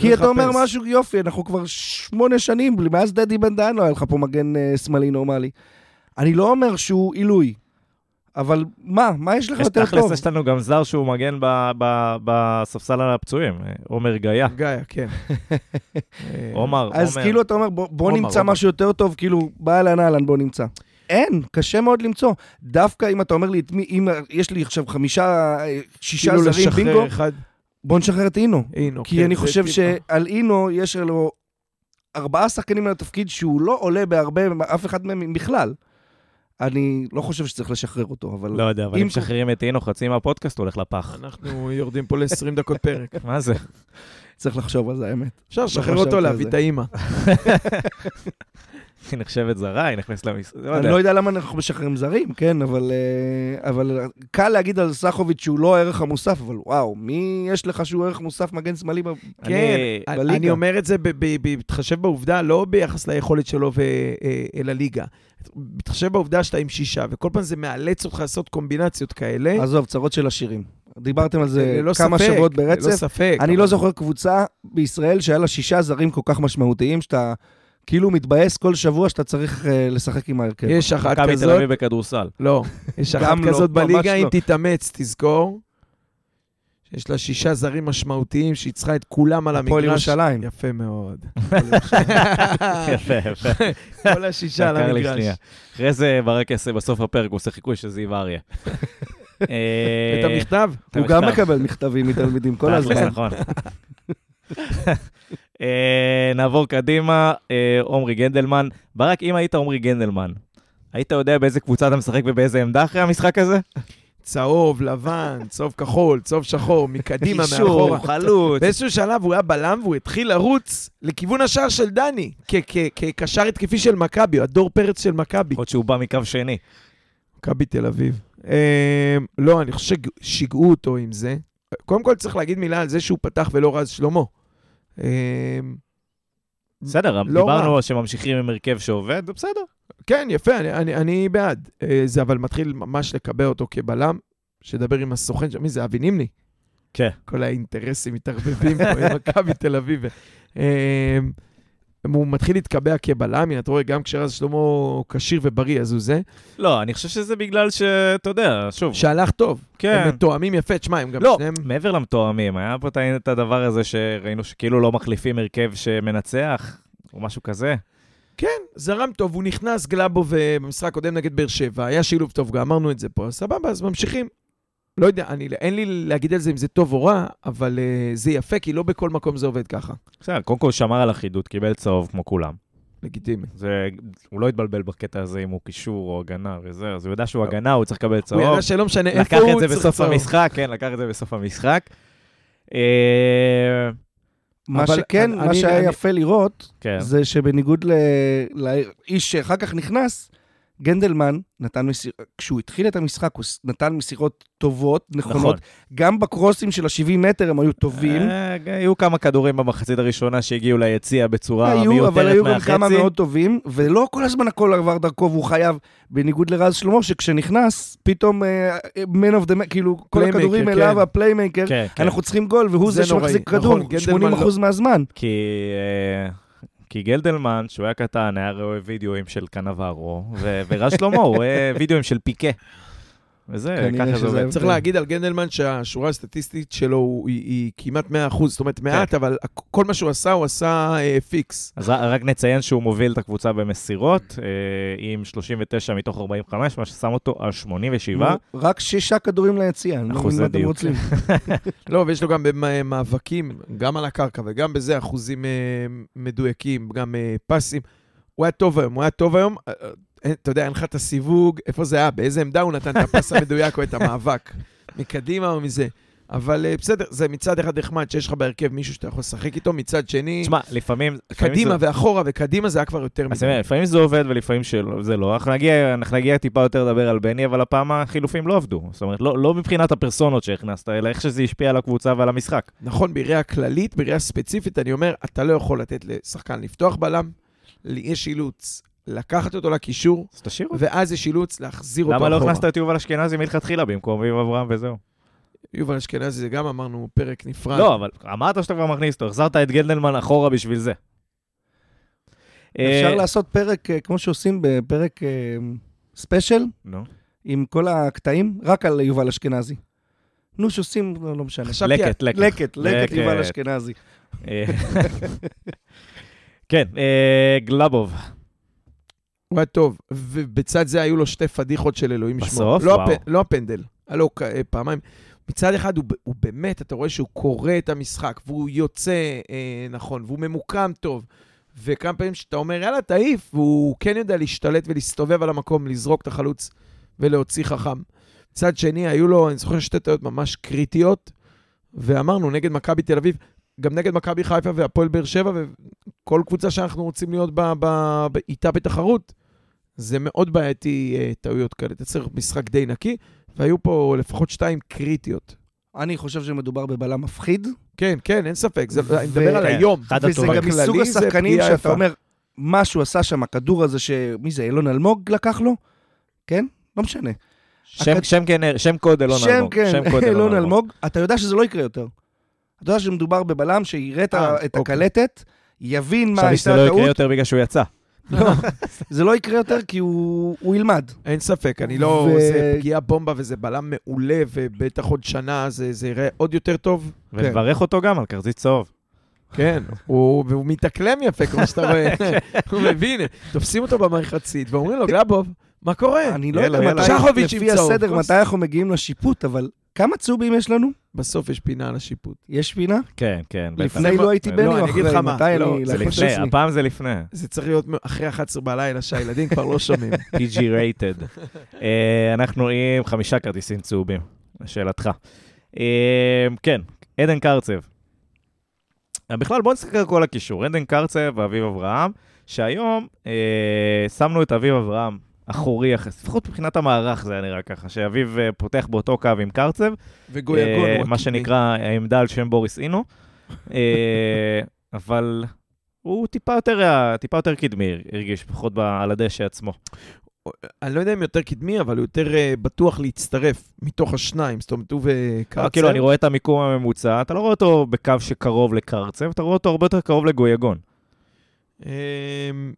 כי אתה אומר. משהו, יופי, אנחנו כבר שמונה שנים, מאז דדי בן דהן לא היה לך פה מגן אה, שמאלי נורמלי. אני לא אומר שהוא עילוי, אבל מה, מה יש לך יותר תכלס, טוב? יש לנו גם זר שהוא מגן בספסל על הפצועים, עומר גאיה. גיא, כן. אה, עומר, אז עומר. כאילו אתה אומר, בוא, עומר, נמצא עומר. משהו יותר טוב, כאילו, באהלן אהלן, בוא נמצא. אין, קשה מאוד למצוא. דווקא אם אתה אומר לי, את מי, אם יש לי עכשיו חמישה, אה, שישה כאילו זרים בינגו, בוא נשחרר את אינו. אינו. כי כן, אני זה חושב. שעל אינו יש לו ארבעה שחקנים על התפקיד שהוא לא עולה בהרבה, אף אחד מהם בכלל. אני לא חושב שצריך לשחרר אותו, אבל... לא יודע, אבל אם- משחררים את אינו, חצי מהפודקאסט הולך לפח. אנחנו יורדים פה ל-20 דקות פרק. מה זה? צריך לחשוב על זה, האמת. אפשר לשחרר חשבתי אותו, להביא. את האימא. היא נחשבת זרה, היא נכנסת למשחק, לא אני. לא יודע למה אנחנו משחררים זרים, כן, אבל, אה, אבל קל להגיד על סחוביץ' שהוא לא הערך המוסף, אבל וואו, מי יש לך שהוא ערך מוסף מגן שמאלי? כן, אני, בליגה. אני אומר את זה בהתחשב בעובדה, לא ביחס ליכולת שלו אה, אל הליגה. בהתחשב בעובדה שאתה עם שישה, וכל פעם זה מאלץ אותך לעשות קומבינציות כאלה. עזוב, צרות של עשירים. דיברתם על זה ללא כמה ספק, שבועות ללא ברצף. ספק. אני אבל- לא זוכר קבוצה בישראל שהיה לה שישה זרים כל כך משמעותיים, שאתה כאילו מתבאס כל שבוע שאתה צריך אה, לשחק עם ההרכב. יש אחת מכבי תל כזאת, אביב בכדורסל. לא, יש אחת גם לא, כזאת בליגה, אם לא. תתאמץ, תזכור. שיש לה שישה זרים משמעותיים, שהיא צריכה את כולם על הפועל המגרש. ירושלים. יפה מאוד. יפה, יפה. כל השישה על המגרש. אחרי זה ברק יעשה בסוף הפרק, הוא עושה חיקוי של זיו אריה. אה, את המכתב? הוא גם. מקבל מכתבים מתלמידים כל תכלס, הזמן. נכון. אה, נעבור קדימה, אה, עומרי גנדלמן. ברק, אם היית עומרי גנדלמן, היית יודע באיזה קבוצה אתה משחק ובאיזה עמדה אחרי המשחק הזה? צהוב, לבן, צהוב כחול, צהוב שחור, מקדימה, קישור, מאחורה. חלוץ. באיזשהו שלב הוא היה בלם והוא התחיל לרוץ לכיוון השער של דני, כקשר התקפי של מכבי, או הדור פרץ של מכבי. יכול להיות שהוא בא מקו שני. מכבי תל אביב. אה, לא, אני חושב ששיגעו אותו עם זה. קודם כל צריך להגיד מילה על זה שהוא פתח ולא רז שלמה. אה, בסדר, לא דיברנו שממשיכים עם הרכב שעובד, זה בסדר. כן, יפה, אני, אני, אני בעד. אה, זה אבל מתחיל ממש לקבע אותו כבלם, שדבר עם הסוכן שם, מי זה, אבי נימני? כן. כל האינטרסים מתערבבים פה עם מכבי תל אביב. אה, הוא מתחיל להתקבע כבלם, הנה, אתה רואה, גם כשרז שלמה כשיר ובריא, אז הוא זה. לא, אני חושב שזה בגלל שאתה יודע, שוב, שהלך טוב. כן. הם מתואמים יפה, תשמע, הם גם לא, שניהם... מעבר למתואמים, היה פה את הדבר הזה שראינו שכאילו לא מחליפים הרכב שמנצח, או משהו כזה. כן, זרם טוב, הוא נכנס גלאבו במשחק הקודם נגד באר שבע, היה שילוב טוב, גם אמרנו את זה פה, סבבה, אז ממשיכים. לא יודע, אני, אין לי להגיד על זה אם זה טוב או רע, אבל uh, זה יפה, כי לא בכל מקום זה עובד ככה. בסדר, קודם כל שמר על אחידות, קיבל צהוב כמו כולם. לגיטימי. זה, הוא לא התבלבל בקטע הזה אם הוא קישור או הגנה וזה, אז הוא יודע שהוא הגנה, הוא צריך לקבל צהוב. הוא ידע שלא משנה איפה לקח הוא, את זה צריך בסוף צהוב. המשחק, כן, לקח את זה בסוף המשחק. אה, מה אבל שכן, אני- מה שהיה יפה לראות, כן. זה שבניגוד ל- לאיש שאחר כך נכנס, גנדלמן נתן מסיר... כשהוא התחיל את המשחק, הוא נתן מסירות טובות, נכונות. נכון. גם בקרוסים של ה-70 מטר הם היו טובים. אה, היו כמה כדורים במחצית הראשונה שהגיעו ליציע בצורה מיותרת היו, מהחצי. אבל היו גם כמה מאוד טובים, ולא כל הזמן הכל עבר דרכו והוא חייב, בניגוד לרז שלמה, שכשנכנס, פתאום of the, ma- כאילו, כל הכדורים כן. אליו, הפליימייקר, כן, כן. אנחנו צריכים גול, והוא זה זה שמחזיק. כדור נכון, גנדלמן 80% מהזמן. כי, אה, כי גנדלמן, שהוא היה קטן, היה רואה וידאוים של קנברו, ורז שלמה הוא רואה וידאוים של פיקה. וזה, ככה זה עובד. צריך להגיד על גנדלמן שהשורה הסטטיסטית שלו היא, היא כמעט 100%, זאת אומרת מעט, אבל כל מה שהוא עשה, הוא עשה אה, פיקס. אז רק נציין שהוא מוביל את הקבוצה במסירות, אה, עם 39 מתוך 45, מה ששם אותו על 87. רק שישה כדורים ליציאה, אחוזי דיוק. רוצים. לא, ויש לו גם במאבקים, גם על הקרקע וגם בזה אחוזים אה, מדויקים, גם אה, פסים. הוא היה טוב היום, הוא היה טוב היום. אתה יודע, אין לך את הסיווג, איפה זה היה, באיזה עמדה הוא נתן את הפס המדויק או את המאבק, מקדימה או מזה. אבל אה, בסדר, זה מצד אחד נחמד שיש לך בהרכב מישהו שאתה יכול לשחק איתו, מצד שני, תשמע, לפעמים... לפעמים קדימה זה- ואחורה וקדימה זה היה כבר יותר אז מדי. אני אומר, לפעמים זה עובד ולפעמים שלא, זה לא. אנחנו נגיע, אנחנו נגיע טיפה יותר לדבר על בני, אבל הפעם החילופים לא עבדו. זאת אומרת, לא, לא מבחינת הפרסונות שהכנסת, אלא איך שזה השפיע על הקבוצה ועל המשחק. נכון, בראייה כללית, בראייה ספציפית, אני אומר, אתה לא יכול לתת לשחקן לפתוח בלם, יש אילוץ לקחת אותו לקישור, אז תשאיר אותו. ואז יש אילוץ להחזיר אותו למה לא אחורה. הכנסת את יובל אשכנזי מלכתחילה במקום אביב אברהם וזהו? יובל אשכנזי, זה גם אמרנו פרק נפרד. לא, אבל אמרת שאתה כבר מכניס אותו, החזרת את גלדלמן אחורה בשביל זה. אפשר אה, לעשות פרק, אה, כמו שעושים בפרק אה, ספיישל. עם כל הקטעים, רק על יובל אשכנזי. נו, שעושים, לא לא משנה. לקט, לקט. לקט, לקט. יובל אשכנזי. כן, גלאבוב. הוא היה טוב, ובצד זה היו לו שתי פדיחות של אלוהים ישמור. בסוף? לא, וואו. הפ... לא הפנדל, היה לו כ- אה, פעמיים. מצד אחד הוא, הוא באמת, אתה רואה שהוא קורא את המשחק, והוא יוצא אה, נכון, והוא ממוקם טוב. וכמה פעמים שאתה אומר, יאללה, תעיף, והוא כן יודע להשתלט ולהסתובב על המקום, לזרוק את החלוץ ולהוציא חכם. מצד שני, היו לו, אני זוכר, שתי טעויות ממש קריטיות, ואמרנו, נגד מכבי תל אביב, גם נגד מכבי חיפה והפועל באר שבע, כל קבוצה שאנחנו רוצים להיות בה, בה, בה, איתה בתחרות, זה מאוד בעייתי אה, טעויות כאלה. אתה צריך משחק די נקי, והיו פה לפחות שתיים קריטיות. אני חושב שמדובר בבלם מפחיד, כן, כן, אין ספק. זה, ו- אני מדבר על היום. אחד וזה. גם מסוג השחקנים שאתה יפה. אומר, משהו עשה שם, הכדור הזה ש... מי זה, אילון אלמוג לקח לו? כן? לא משנה. שם- הכד- שם כן, שם קוד אלון שם אלמוג. כן, קוד אילון אלמוג, אתה יודע שזה לא יקרה יותר. אתה יודע שמדובר בבלם שיראה את אה, אוקיי. הקלטת, יבין מה חשבתי הייתה שזה לא יקרה הטעות. יותר בגלל שהוא יצא. לא, זה לא יקרה יותר כי הוא הוא ילמד. אין ספק, אני לא... ו- זה פגיעה בומבה וזה בלם מעולה, ובטח עוד שנה זה, זה יראה עוד יותר טוב. ונברך אותו גם על כרטיס צהוב. כן, הוא, והוא מתאקלם יפה, כמו שאתה רואה. כן. הוא מבין, תופסים אותו במחצית ואומרים לו, גלבוב, מה קורה? אני לא יודע. מתי, לפי. הסדר, מתי אנחנו מגיעים לשיפוט, אבל כמה צהובים יש לנו? בסוף יש פינה על השיפוט. יש פינה? כן, כן. בטח. לפני לא הייתי לא, בני או אני אגיד אחרי? לך מה, מתי לא, אני... זה לפני? הפעם זה לפני. זה צריך להיות אחרי 11 בלילה, שהילדים כבר לא שומעים. PG rated. אה, אנחנו עם חמישה כרטיסים צהובים, לשאלתך. אה, כן, עדן קרצב. אה, בכלל, בוא נסתכל על כל הקישור. עדן קרצב ואביב אברהם, שהיום שמנו את אביב אברהם אחורי, לפחות מבחינת המערך זה היה נראה ככה, שאביב אה, פותח באותו קו עם קרצב, וגויגון אה, מה. שנקרא העמדה על שם בוריס אינו, אה, אבל הוא טיפה יותר, טיפה יותר קדמי, הרגיש, פחות על הדשא עצמו. אני לא יודע אם יותר קדמי, אבל הוא יותר אה, בטוח להצטרף מתוך השניים. זאת אומרת, הוא וקרצב. כאילו, אני רואה את המיקום הממוצע, אתה לא רואה אותו בקו שקרוב לקרצב, אתה רואה אותו הרבה יותר קרוב לגויגון. אמ,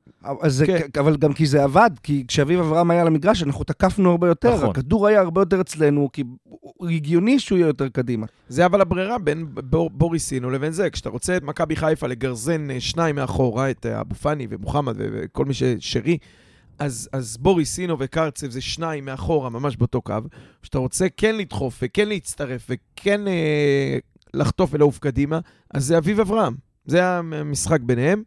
זה, כן. אבל גם כי זה עבד, כי כשאביב אברהם היה על המגרש, אנחנו תקפנו הרבה יותר, נכון. הכדור היה הרבה יותר אצלנו, כי הגיוני שהוא יהיה יותר קדימה. זה אבל הברירה בין בור, בוריסינו לבין זה. כשאתה רוצה את מכבי חיפה לגרזן אה, שניים מאחורה, את אה, אבו פאני ומוחמד וכל מי ששרי, אז, אז בוריסינו וקרצב זה שניים מאחורה, ממש באותו קו. כשאתה רוצה כן לדחוף וכן להצטרף וכן אה, לחטוף ולעוף קדימה, אז זה אביב אברהם. זה המשחק ביניהם.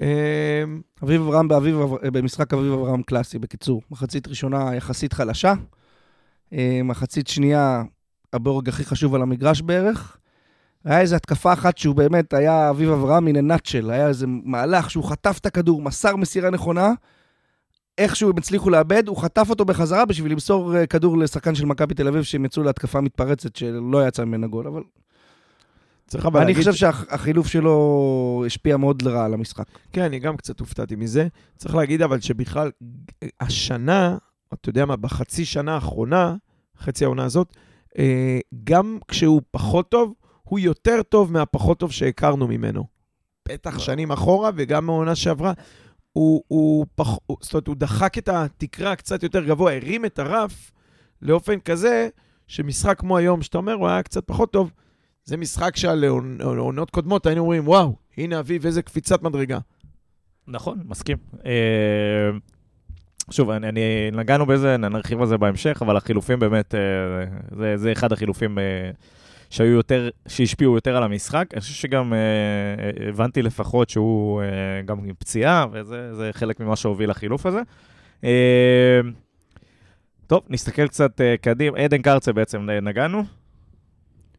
אה, אביב אברהם באביב, במשחק אביב אברהם קלאסי, בקיצור. מחצית ראשונה יחסית חלשה, אה, מחצית שנייה הבורג הכי חשוב על המגרש בערך. היה איזו התקפה אחת שהוא באמת היה אביב אברהם מן הנאצ'ל, היה איזה מהלך שהוא חטף את הכדור, מסר מסירה נכונה, איכשהו הם הצליחו לאבד, הוא חטף אותו בחזרה בשביל למסור אה, כדור לשחקן של מכבי תל אביב שהם יצאו להתקפה מתפרצת שלא יצא ממנה גול, אבל צריך אבל אני להגיד... חושב שהחילוף שלו השפיע מאוד לרעה על המשחק. כן, אני גם קצת הופתעתי מזה. צריך להגיד אבל שבכלל, השנה, אתה יודע מה, בחצי שנה האחרונה, חצי העונה הזאת, אה, גם כשהוא פחות טוב, הוא יותר טוב מהפחות טוב שהכרנו ממנו. בטח שנים אחורה וגם מהעונה שעברה. הוא, הוא, פח, זאת אומרת, הוא דחק את התקרה קצת יותר גבוה, הרים את הרף לאופן כזה, שמשחק כמו היום, שאתה אומר, הוא היה קצת פחות טוב. זה משחק שעל עונ- עונות קודמות היינו אומרים, וואו, הנה אביב, איזה קפיצת מדרגה. נכון, מסכים. אה, שוב, אני, אני, נגענו בזה, נרחיב על זה בהמשך, אבל החילופים באמת, אה, זה, זה אחד החילופים אה, שהיו יותר, שהשפיעו יותר על המשחק. אני חושב שגם הבנתי לפחות שהוא גם עם פציעה, וזה זה חלק ממה שהוביל לחילוף הזה. טוב, נסתכל קצת קדימה. עדן קרצה בעצם אה,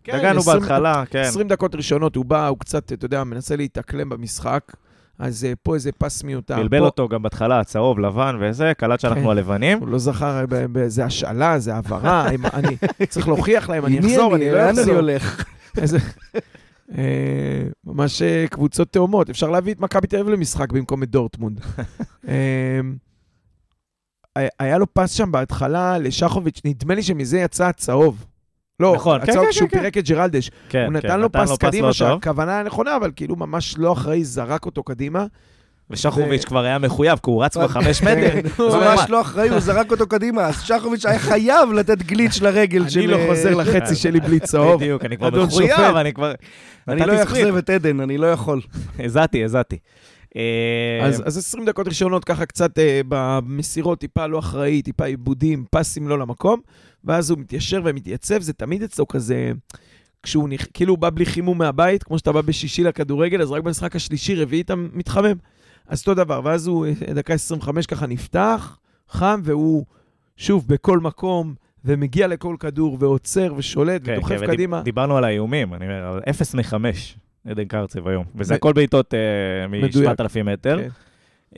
נגענו. נגענו כן, עשרים- בהתחלה, כן. 20 דקות ראשונות הוא בא, הוא קצת, אתה יודע, מנסה להתאקלם במשחק, אז אה, פה איזה פס מיותר. בלבל פה אותו גם בהתחלה, צהוב, לבן וזה, קלט שאנחנו כן. הלבנים. הוא לא זכר ב- באיזה השאלה, זה העברה, אם- אני צריך להוכיח להם, אני אחזור, אני לא לאן אני אחזור. הולך? איזה... אה, ממש אה, קבוצות תאומות. אפשר להביא את מכבי תל אביב למשחק במקום את דורטמונד. אה, היה לו פס שם בהתחלה לשחוביץ', נדמה לי שמזה יצא הצהוב. לא, נכון, כן, הצהוב כן, כשהוא כן, פירק את ג'רלדש. כן, הוא כן, נתן לו פס קדימה, לא. שהכוונה היה נכונה, אבל כאילו ממש לא אחראי, זרק אותו קדימה. ושחוביץ' כבר היה מחויב, כי הוא רץ כבר חמש מטר. כן, ממש לא אחראי, הוא זרק אותו קדימה, אז שחוביץ' היה חייב לתת גליץ' לרגל של... אני לא חוזר לחצי שלי בלי צהוב. בדיוק, אני כבר מחויב. אני כבר... אני לא. אאכזב את עדן, אני לא יכול. הזעתי, הזעתי. אה, אז, אז 20 דקות ראשונות ככה קצת אה, במסירות, טיפה לא אחראי, טיפה עיבודים, פסים לא למקום, ואז הוא מתיישר ומתייצב, זה תמיד אצלו כזה, כשהוא נכ... כאילו הוא בא בלי חימום מהבית, כמו שאתה בא בשישי לכדורגל, אז רק במשחק השלישי, רביעי אתה מתחמם. אז אותו דבר, ואז הוא אה, דקה 25 ככה נפתח, חם, והוא שוב בכל מקום, ומגיע לכל כדור, ועוצר ושולט, כן, ודוחף כן, קדימה. דיברנו על האיומים, אני אומר, אבל אפס מחמש. עדן קרצב היום. וזה הכל בעיטות אה, מדויק. מ-7,000 מטר. כן.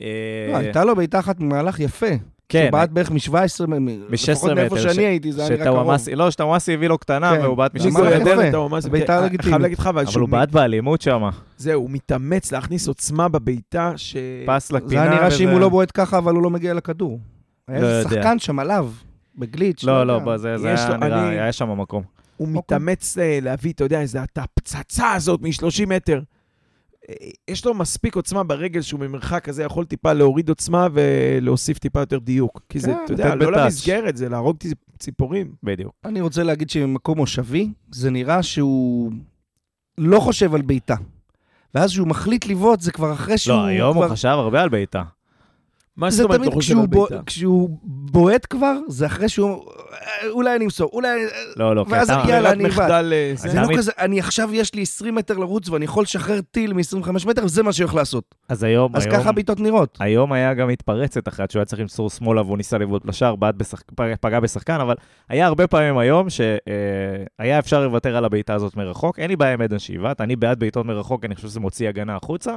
אה, לא, הייתה לו בעיטה אחת במהלך יפה. כן, שבעט בערך מ-17, מ-16 לפחות מאיפה שאני הייתי, זה היה נראה קרוב. לא, שטוואמאסי הביא לו קטנה, כן. והוא בעט ממש ניגו מ-16 יפה. יודע את האומץ. בעיטה לגיטימית. חייב להגיד לך, אבל הוא בעט באלימות שם. זהו, הוא מתאמץ להכניס עוצמה בבעיטה, ש... פס לפינה. זה היה נראה שאם הוא לא בועט ככה, אבל הוא לא מגיע לכדור. היה לא יודע. שחקן שם עליו, בגליץ'. לא, לא. בוא, זה היה נראה, אני- היה שם מקום. הוא אוקיי. מתאמץ אה, להביא, אתה יודע, איזה, את הפצצה הזאת מ-30 מטר. אה, יש לו מספיק עוצמה ברגל שהוא ממרחק כזה יכול טיפה להוריד עוצמה ולהוסיף טיפה יותר דיוק. כי זה, כן, אתה יודע, לא. למסגרת, זה להרוג ציפ- ציפורים. בדיוק. אני רוצה להגיד שממקום מושבי, זה נראה שהוא לא חושב על בעיטה. ואז כשהוא מחליט לבעוט, זה כבר אחרי שהוא... לא, היום. הוא חשב הרבה על בעיטה. מה זאת אומרת לא חושב על. בעיטה? כשהוא בועט כבר, זה אחרי שהוא... אה, אולי אני אמסור, אולי... לא, לא, כי אתה... יאללה, אני. מחדל, אה, זה- לא כזה, אני עכשיו יש לי 20 מטר לרוץ ואני יכול לשחרר טיל מ-25 מטר, וזה מה שאני הולך לעשות. אז היום, אז ככה הבעיטות נראות. היום היה גם מתפרצת אחת שהוא היה צריך למסור שמאלה והוא ניסה לבעוט לשער, בעט פגע בשחקן, אבל היה הרבה פעמים היום שהיה אפשר לוותר על הבעיטה הזאת מרחוק. אין לי בעיה עם עדן שיבעט, אני בעד בעיטות מרחוק, אני חושב שזה מוציא הגנה החוצה.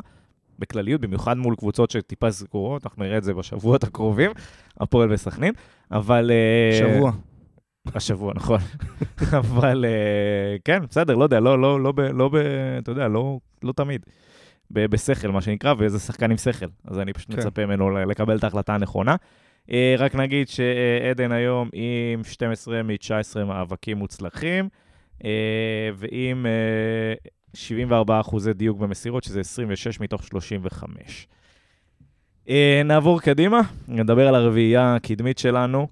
בכלליות, במיוחד מול קבוצות שטיפה סגורות, אנחנו נראה את זה בשבועות הקרובים, הפועל וסכנין, אבל... אה, שבוע. השבוע, נכון. אבל אה, כן, בסדר, לא יודע, לא, לא, לא, לא, אתה יודע, לא, לא תמיד. בשכל, מה שנקרא, וזה שחקן עם שכל. אז אני פשוט כן. מצפה ממנו לקבל את ההחלטה הנכונה. אה, רק נגיד שעדן היום עם 12 מ-19 מאבקים מוצלחים, ועם 74 אחוזי דיוק במסירות, שזה 26 מתוך 35. אה, נעבור קדימה, נדבר על הרביעייה הקדמית שלנו,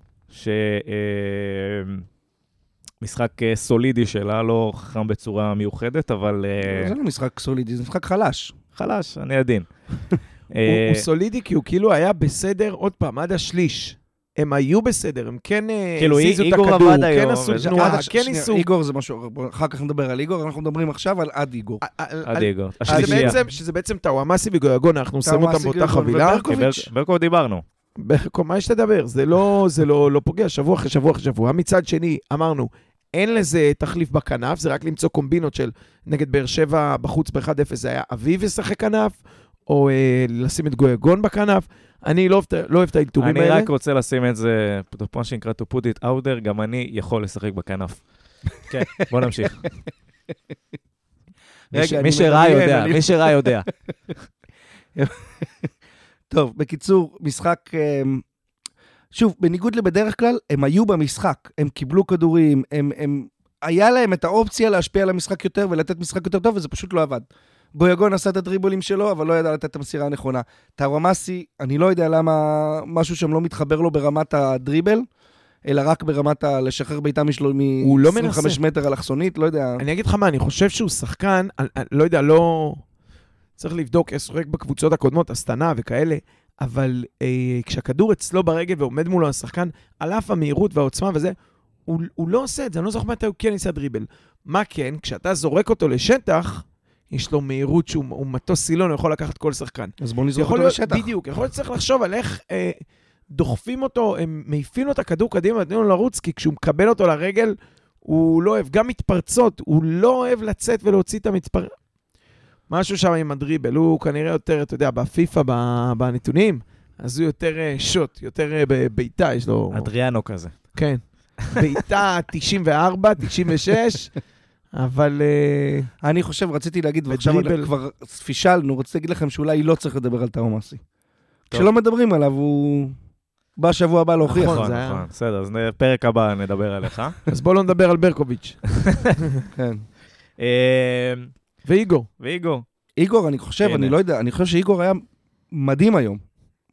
שמשחק אה, סולידי שלה, לא חכם בצורה מיוחדת, אבל אה, זה לא משחק סולידי, זה משחק חלש. חלש, אני עדין. אה, הוא סולידי כי הוא כאילו היה בסדר, עוד פעם, עד השליש. הם היו בסדר, הם כן אה, כאילו, הזיזו את הכדור, עבד כן היום, עשו וזה- תנועה, עד- כן שנייה, ניסו. איגור זה משהו, בוא, אחר כך נדבר על איגור, אנחנו מדברים עכשיו על עד איגור. על- עד איגור. שזה השלישייה. שזה בעצם טאוואמאסי וגויגון, אנחנו שמים אותם באותה חבילה. ברקו דיברנו. ברקו, מה יש לדבר? זה לא, זה לא, לא פוגע שבוע אחרי שבוע אחרי שבוע. מצד שני, אמרנו, אין לזה תחליף בכנף, זה רק למצוא קומבינות של נגד באר שבע בחוץ ב-1-0, זה היה אביב ישחק כנף, או אה, לשים את גויגון בכנף. אני לא אוהב לא אוהב את האלתורים אני האלה. רק רוצה לשים את זה, מה שנקרא to put it out there, גם אני יכול לשחק בכנף. כן, בוא נמשיך. מי רגע, אני מי שראה יודע, אני- מי שראה יודע. טוב, בקיצור, משחק... אמ, שוב, בניגוד לבדרך כלל, הם היו במשחק, הם קיבלו כדורים, הם, הם... היה להם את האופציה להשפיע על המשחק יותר ולתת משחק יותר טוב, וזה פשוט לא עבד. גויגון עשה את הדריבולים שלו, אבל לא ידע לתת את המסירה הנכונה. טאוואמאסי, אני לא יודע למה משהו שם לא מתחבר לו ברמת הדריבל, אלא רק ברמת ה... לשחרר בעיטה משלו הוא לא מ-25 מנסה. מטר אלכסונית, לא יודע. אני אגיד לך מה, אני חושב שהוא שחקן, אני, אני לא יודע, לא... צריך לבדוק, איך שוחק בקבוצות הקודמות, הסטנה וכאלה, אבל אה, כשהכדור אצלו ברגל ועומד מולו השחקן, על אף המהירות והעוצמה וזה, הוא, הוא לא עושה את זה, אני לא זוכר מתי הוא כן ניסה דריבל. מה כן, כשאתה זורק אותו לשטח, יש לו מהירות שהוא הוא מטוס סילון, הוא יכול לקחת כל שחקן. אז בואו נזרוק אותו לשטח. בדיוק, יכול להיות שצריך לחשוב על איך אה, דוחפים אותו, הם מעיפים לו את הכדור קדימה, נותנים לו לרוץ, כי כשהוא מקבל אותו לרגל, הוא לא אוהב, גם מתפרצות, הוא לא אוהב לצאת ולהוציא את המתפר... משהו שם עם הדריבל, הוא כנראה יותר, אתה יודע, בפיפא, ב- בנתונים, אז הוא יותר אה, שוט, יותר אה, בבעיטה, יש לו... אדריאנו כזה. כן. בעיטה 94, 96, אבל... אה, אני חושב, רציתי להגיד, ועכשיו. כבר פישלנו, רציתי להגיד לכם שאולי לא צריך לדבר על טאומאסי. טוב. כשלא מדברים עליו, הוא בא שבוע הבא להוכיח. נכון, נכון, נכון. בסדר, אז פרק הבא נדבר עליך. אז בואו לא נדבר על ברקוביץ'. כן. אה, ואיגור. ואיגור. איגור, אני חושב. אני לא יודע, אני חושב שאיגור היה מדהים היום.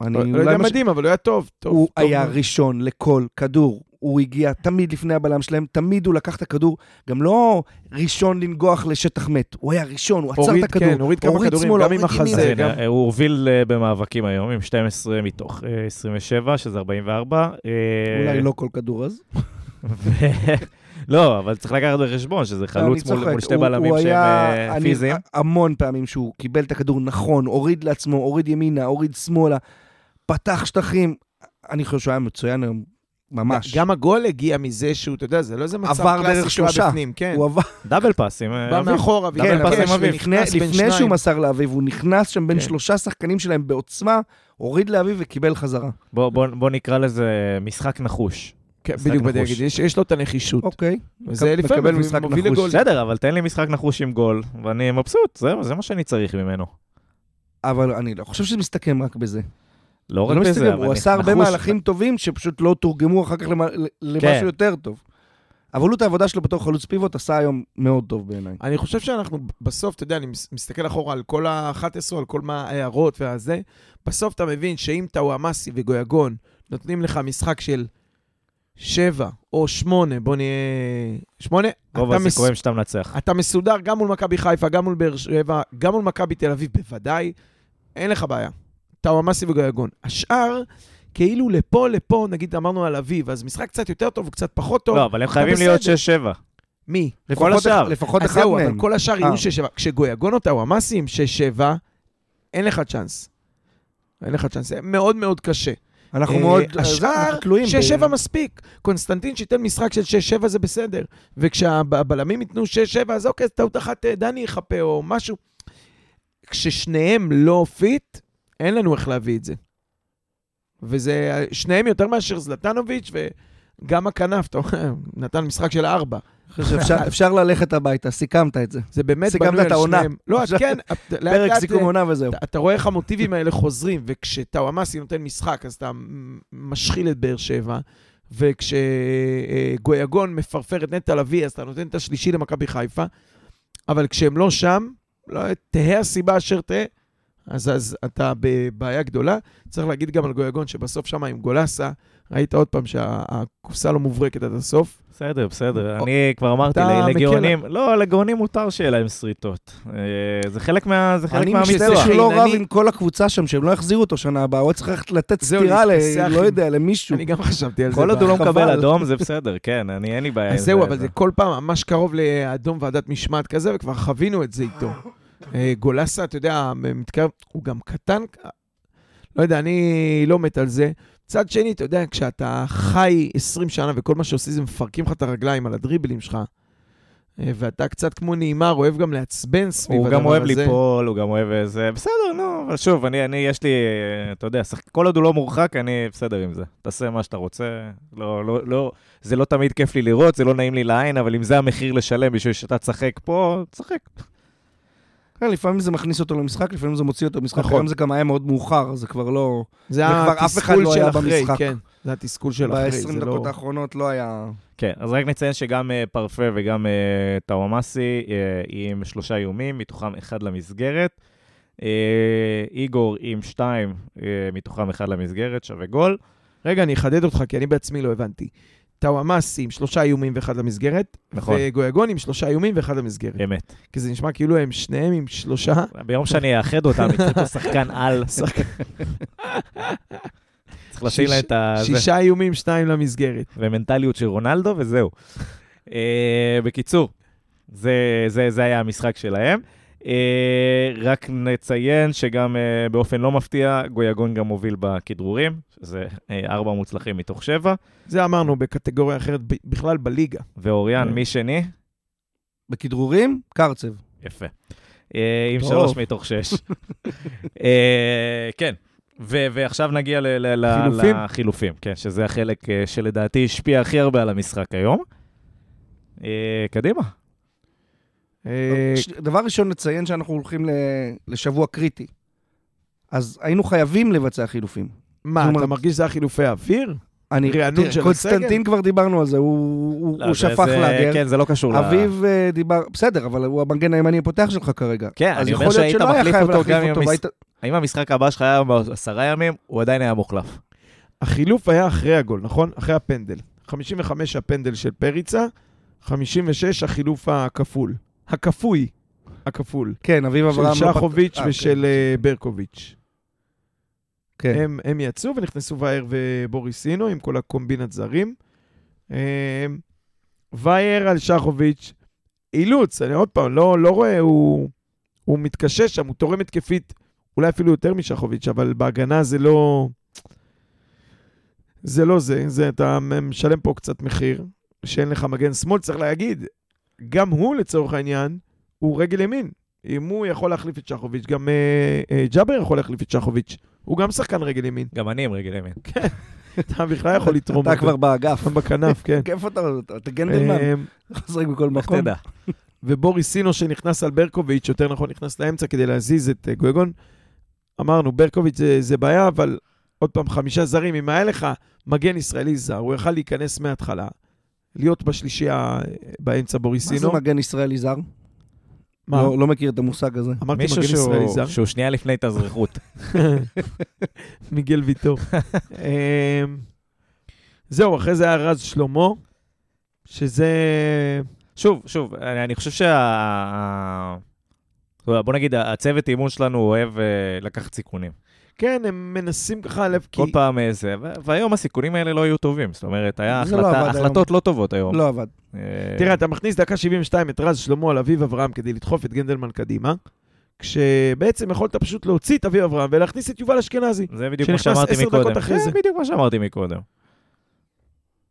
אני לא לא יודע מדהים, אבל הוא היה טוב. טוב הוא היה. ראשון לכל כדור. הוא הגיע תמיד לפני הבלם שלהם, תמיד הוא לקח את הכדור, גם לא ראשון לנגוח לשטח מת, הוא היה ראשון, הוא עצר הוריד, את הכדור, כן, הוריד כמה כדורים, גם עם החזה. גם- הוא הוביל אה, במאבקים היום עם 12 מתוך אה, 27, שזה 44. אה, אולי לא כל כדור אז. לא, אבל צריך לקחת בחשבון שזה אני חלוץ מול מול שתי הוא- בלמים הוא שהם היה- אה, אני- פיזיים. המון פעמים שהוא קיבל את הכדור נכון, הוריד לעצמו, הוריד ימינה, הוריד שמאלה, פתח שטחים. אני חושב שהוא היה מצוין היום. ממש. גם הגול הגיע מזה שהוא, אתה יודע, זה לא איזה מצב עבר קלאסי שהוא היה שלושה. בפנים, כן. הוא עבר, דאבל פאס עם אה, בא אביב. מאחורה, דאבל כן, וביקש עם אביב. לפני. שהוא מסר לאביב, הוא נכנס שם בין כן. שלושה שחקנים שלהם בעוצמה, הוריד לאביב וקיבל חזרה. בוא- בוא בוא נקרא לזה משחק נחוש. כן, בדיוק. להגיד, יש- יש לו את הנחישות. אוקיי. מקבל לפעמים משחק מוביל נחוש. לגול. בסדר, אבל תן לי משחק נחוש עם גול, ואני מבסוט, זהו, זה מה שאני צריך ממנו. אבל אני לא חושב שזה מסתכם רק בזה. לא רק לא בזה, אבל הוא עשה הרבה מהלכים טובים שפשוט לא תורגמו אחר כך למשהו כן. יותר טוב. אבל הוא את העבודה שלו בתור חלוץ פיבוט עשה היום מאוד טוב בעיניי. אני חושב שאנחנו בסוף, אתה יודע, אני מס- מסתכל אחורה על כל ה-11, על כל מה ההערות והזה, בסוף אתה מבין שאם טאוואמאסי וגויגון נותנים לך משחק של שבע או שמונה, בוא נהיה... שמונה, רוב אתה, מס... הסיכויים שאתה מנצח. אתה מסודר גם מול מכבי חיפה, גם מול באר שבע, גם מול מכבי תל אביב, בוודאי, אין לך בעיה. טאוואמאסי וגויגון. השאר, כאילו לפה, לפה, נגיד אמרנו על אביב, אז משחק קצת יותר טוב, קצת פחות טוב. לא, אבל הם חייבים להיות בסדר. 6-7. מי? לפחות השאר. אחד- לפחות אז זהו, מהם. אבל כל השאר אה. יהיו 6-7. כשגויגון או טאוואמאסי עם 6-7, אין לך צ'אנס. אין לך צ'אנס. זה מאוד מאוד קשה. אנחנו אה, מאוד... השאר, אנחנו תלויים. ב- 6-7 מספיק. קונסטנטין שייתן משחק של 6-7 זה בסדר. וכשהבלמים ייתנו 6-7, אז אוקיי, טעות אחת אה, דני יחפה או משהו. כששניהם לא fit, אין לנו איך להביא את זה. וזה, שניהם יותר מאשר זלטנוביץ' וגם הכנף, אתה אומר, נתן משחק של 4. אני חושב שאפשר- אפשר ללכת הביתה, סיכמת את זה. זה באמת סיכמת בנוי על העונה. שניהם. לא, עכשיו- כן, את- לאט פרק לאט, סיכום עונה וזהו. אתה- אתה רואה איך המוטיבים האלה חוזרים, וכשטאוואמאסי נותן משחק, אז אתה משחיל את באר שבע, וכשגויגון מפרפר את נטע לביא, אז אתה נותן את השלישי למכבי חיפה, אבל כשהם לא שם, לא, תהא הסיבה אשר תהא, אז, אז אתה בבעיה גדולה. צריך להגיד גם על גויגון, שבסוף שם עם גולסה, ראית עוד פעם שהקופסה לא מוברקת עד הסוף. בסדר, בסדר. או- אני כבר אמרתי, לגאונים, לא, לגאונים מותר שיהיה להם שריטות. אה, זה חלק מה- זה חלק אני מהמקצוע. מצטער שהוא לא. רב עם כל הקבוצה שם, שהם לא יחזירו אותו שנה הבאה, הוא צריך ללכת לתת סטירה, ל- לא יודע, למישהו. אני גם חשבתי על זה. כל עוד הוא לא מקבל. אדום, זה בסדר, כן, אני, אין לי בעיה עם אז זה. זהו, אבל זה כל פעם ממש קרוב לאדום ועדת משמעת כזה, וכבר חווינו את זה איתו. אה, גולסה, אתה יודע, מתקרב, הוא גם קטן, לא יודע, אני לא מת על זה. מצד שני, אתה יודע, כשאתה חי 20 שנה וכל מה שעושים זה מפרקים לך את הרגליים על הדריבלים שלך, אה, ואתה קצת כמו נעימר, אוהב גם לעצבן סביב הוא הדבר הזה. גם אוהב ליפול, הוא גם אוהב איזה... בסדר, נו, אבל שוב, אני, אני, יש לי, אתה יודע, שח- כל עוד הוא לא מורחק, אני בסדר עם זה. תעשה מה שאתה רוצה. לא, לא, לא, זה לא תמיד כיף לי לראות, זה לא נעים לי לעין, אבל אם זה המחיר לשלם בשביל שאתה תשחק פה, תשחק. כן, לפעמים זה מכניס אותו למשחק, לפעמים זה מוציא אותו למשחק, נכון. היום זה גם היה מאוד מאוחר, זה כבר לא... זה וכבר אף אחד התסכול לא של היה אחרי, במשחק. כן. זה התסכול של אחרי, ב-20 זה דקות לא... האחרונות לא היה... כן, אז רק נציין שגם אה, פרפה וגם אה, טאוואמאסי עם שלושה איומים, מתוכם אחד למסגרת. איגור עם שתיים, מתוכם אחד למסגרת, שווה גול. רגע, אני אחדד אותך, כי אני בעצמי לא הבנתי. טאוואמאסי עם שלושה איומים ואחד למסגרת, נכון. וגויגון עם שלושה איומים ואחד למסגרת. אמת. כי זה נשמע כאילו הם שניהם עם שלושה. ביום שאני אאחד אותם, יצא פה שחקן על. צריך לשים להם את ה... שישה איומים, שניים למסגרת. ומנטליות של רונלדו, וזהו. אה, בקיצור, זה, זה, זה היה המשחק שלהם. אה, רק נציין שגם אה, באופן לא מפתיע, גויגון גם מוביל בכדרורים, שזה אה, ארבע מוצלחים מתוך שבע, זה אמרנו בקטגוריה אחרת, ב- בכלל בליגה. ואוריאן. מי שני? בכדרורים, קרצב. יפה. אה, עם. שלוש מתוך שש. אה, כן. ו- ועכשיו נגיע ל- ל- חילופים? לחילופים, כן, שזה החלק אה, שלדעתי השפיע הכי הרבה על המשחק היום. אה, קדימה. אה, דבר ראשון, נציין שאנחנו הולכים ל- לשבוע קריטי. אז היינו חייבים לבצע חילופים. מה, אתה מרגיש שזה החילופי האוויר? אני, רענון תראה, של קונסטנטין הסגל? כבר דיברנו על זה, הוא, לא, הוא זה- שפך זה- לאגר. כן, זה לא קשור ל... אביב אה, דיבר, בסדר, אבל הוא המגן הימני הפותח שלך כרגע. כן, אני אומר שהיית מחליף אותו גם אם והיית- האם המשחק הבא שלך היה בעשרה ימים, הוא עדיין היה מוחלף. החילוף היה אחרי הגול, נכון? אחרי הפנדל. 55 הפנדל של פריצה, 56 החילוף הכפול. הכפוי, הכפול. כן, אביב אברהם... של לא שחוביץ' אה, ושל אה, ברקוביץ'. כן. כן. הם, הם יצאו ונכנסו וייר ובוריסינו עם כל הקומבינת זרים. אה, וייר על שחוביץ', אילוץ, אני עוד פעם, לא, לא רואה, הוא, הוא מתקשה שם, הוא תורם התקפית, אולי אפילו יותר משחוביץ', אבל בהגנה זה לא... זה לא זה, זה אתה משלם פה קצת מחיר, שאין לך מגן שמאל, צריך להגיד, גם הוא לצורך העניין, הוא רגל ימין. אם הוא יכול להחליף את שחוביץ', גם אה, אה, ג'אבר יכול להחליף את שחוביץ'. הוא גם שחקן רגל ימין. גם אני עם רגל ימין. אתה בכלל יכול לתרום. אתה כבר באגף. בכנף, כן. איפה אתה? אתה גנדלמן. אה, חוזרים בכל איך מקום. תדע. ובוריס סינו שנכנס על ברקוביץ', יותר נכון, נכנס לאמצע כדי להזיז את אה, גויגון. אמרנו, ברקוביץ' זה, זה בעיה, אבל עוד פעם, חמישה זרים, אם היה לך מגן ישראלי זר, הוא יכל להיכנס מההתחלה, להיות בשלישייה אה, באמצע בוריס מה זה. מגן ישראלי זר? מה? לא לא מכיר את המושג הזה. אמרתי מגן ישראלי שהוא- זר. שהוא שנייה לפני התאזרחות. מיגל ויטור. אמ, זהו, אחרי זה היה רז שלמה, שזה... שוב, שוב, אני אני חושב שה... בוא נגיד, הצוות אימון שלנו אוהב אה, לקחת סיכונים. כן, הם מנסים ככה לב, כי... כל פעם איזה, ו- והיום הסיכונים האלה לא היו טובים. זאת אומרת, היה לא היום. החלטות לא טובות היום. לא עבד. אה, תראה, אתה מכניס דקה 72 את רז שלמה על אביב אברהם כדי לדחוף את גנדלמן קדימה, כשבעצם יכולת פשוט להוציא את אביב אברהם ולהכניס את יובל אשכנזי. זה בדיוק מה שנכנס שאמרתי עשר מקודם. דקות אחרי זה זה. בדיוק מה שאמרתי מקודם.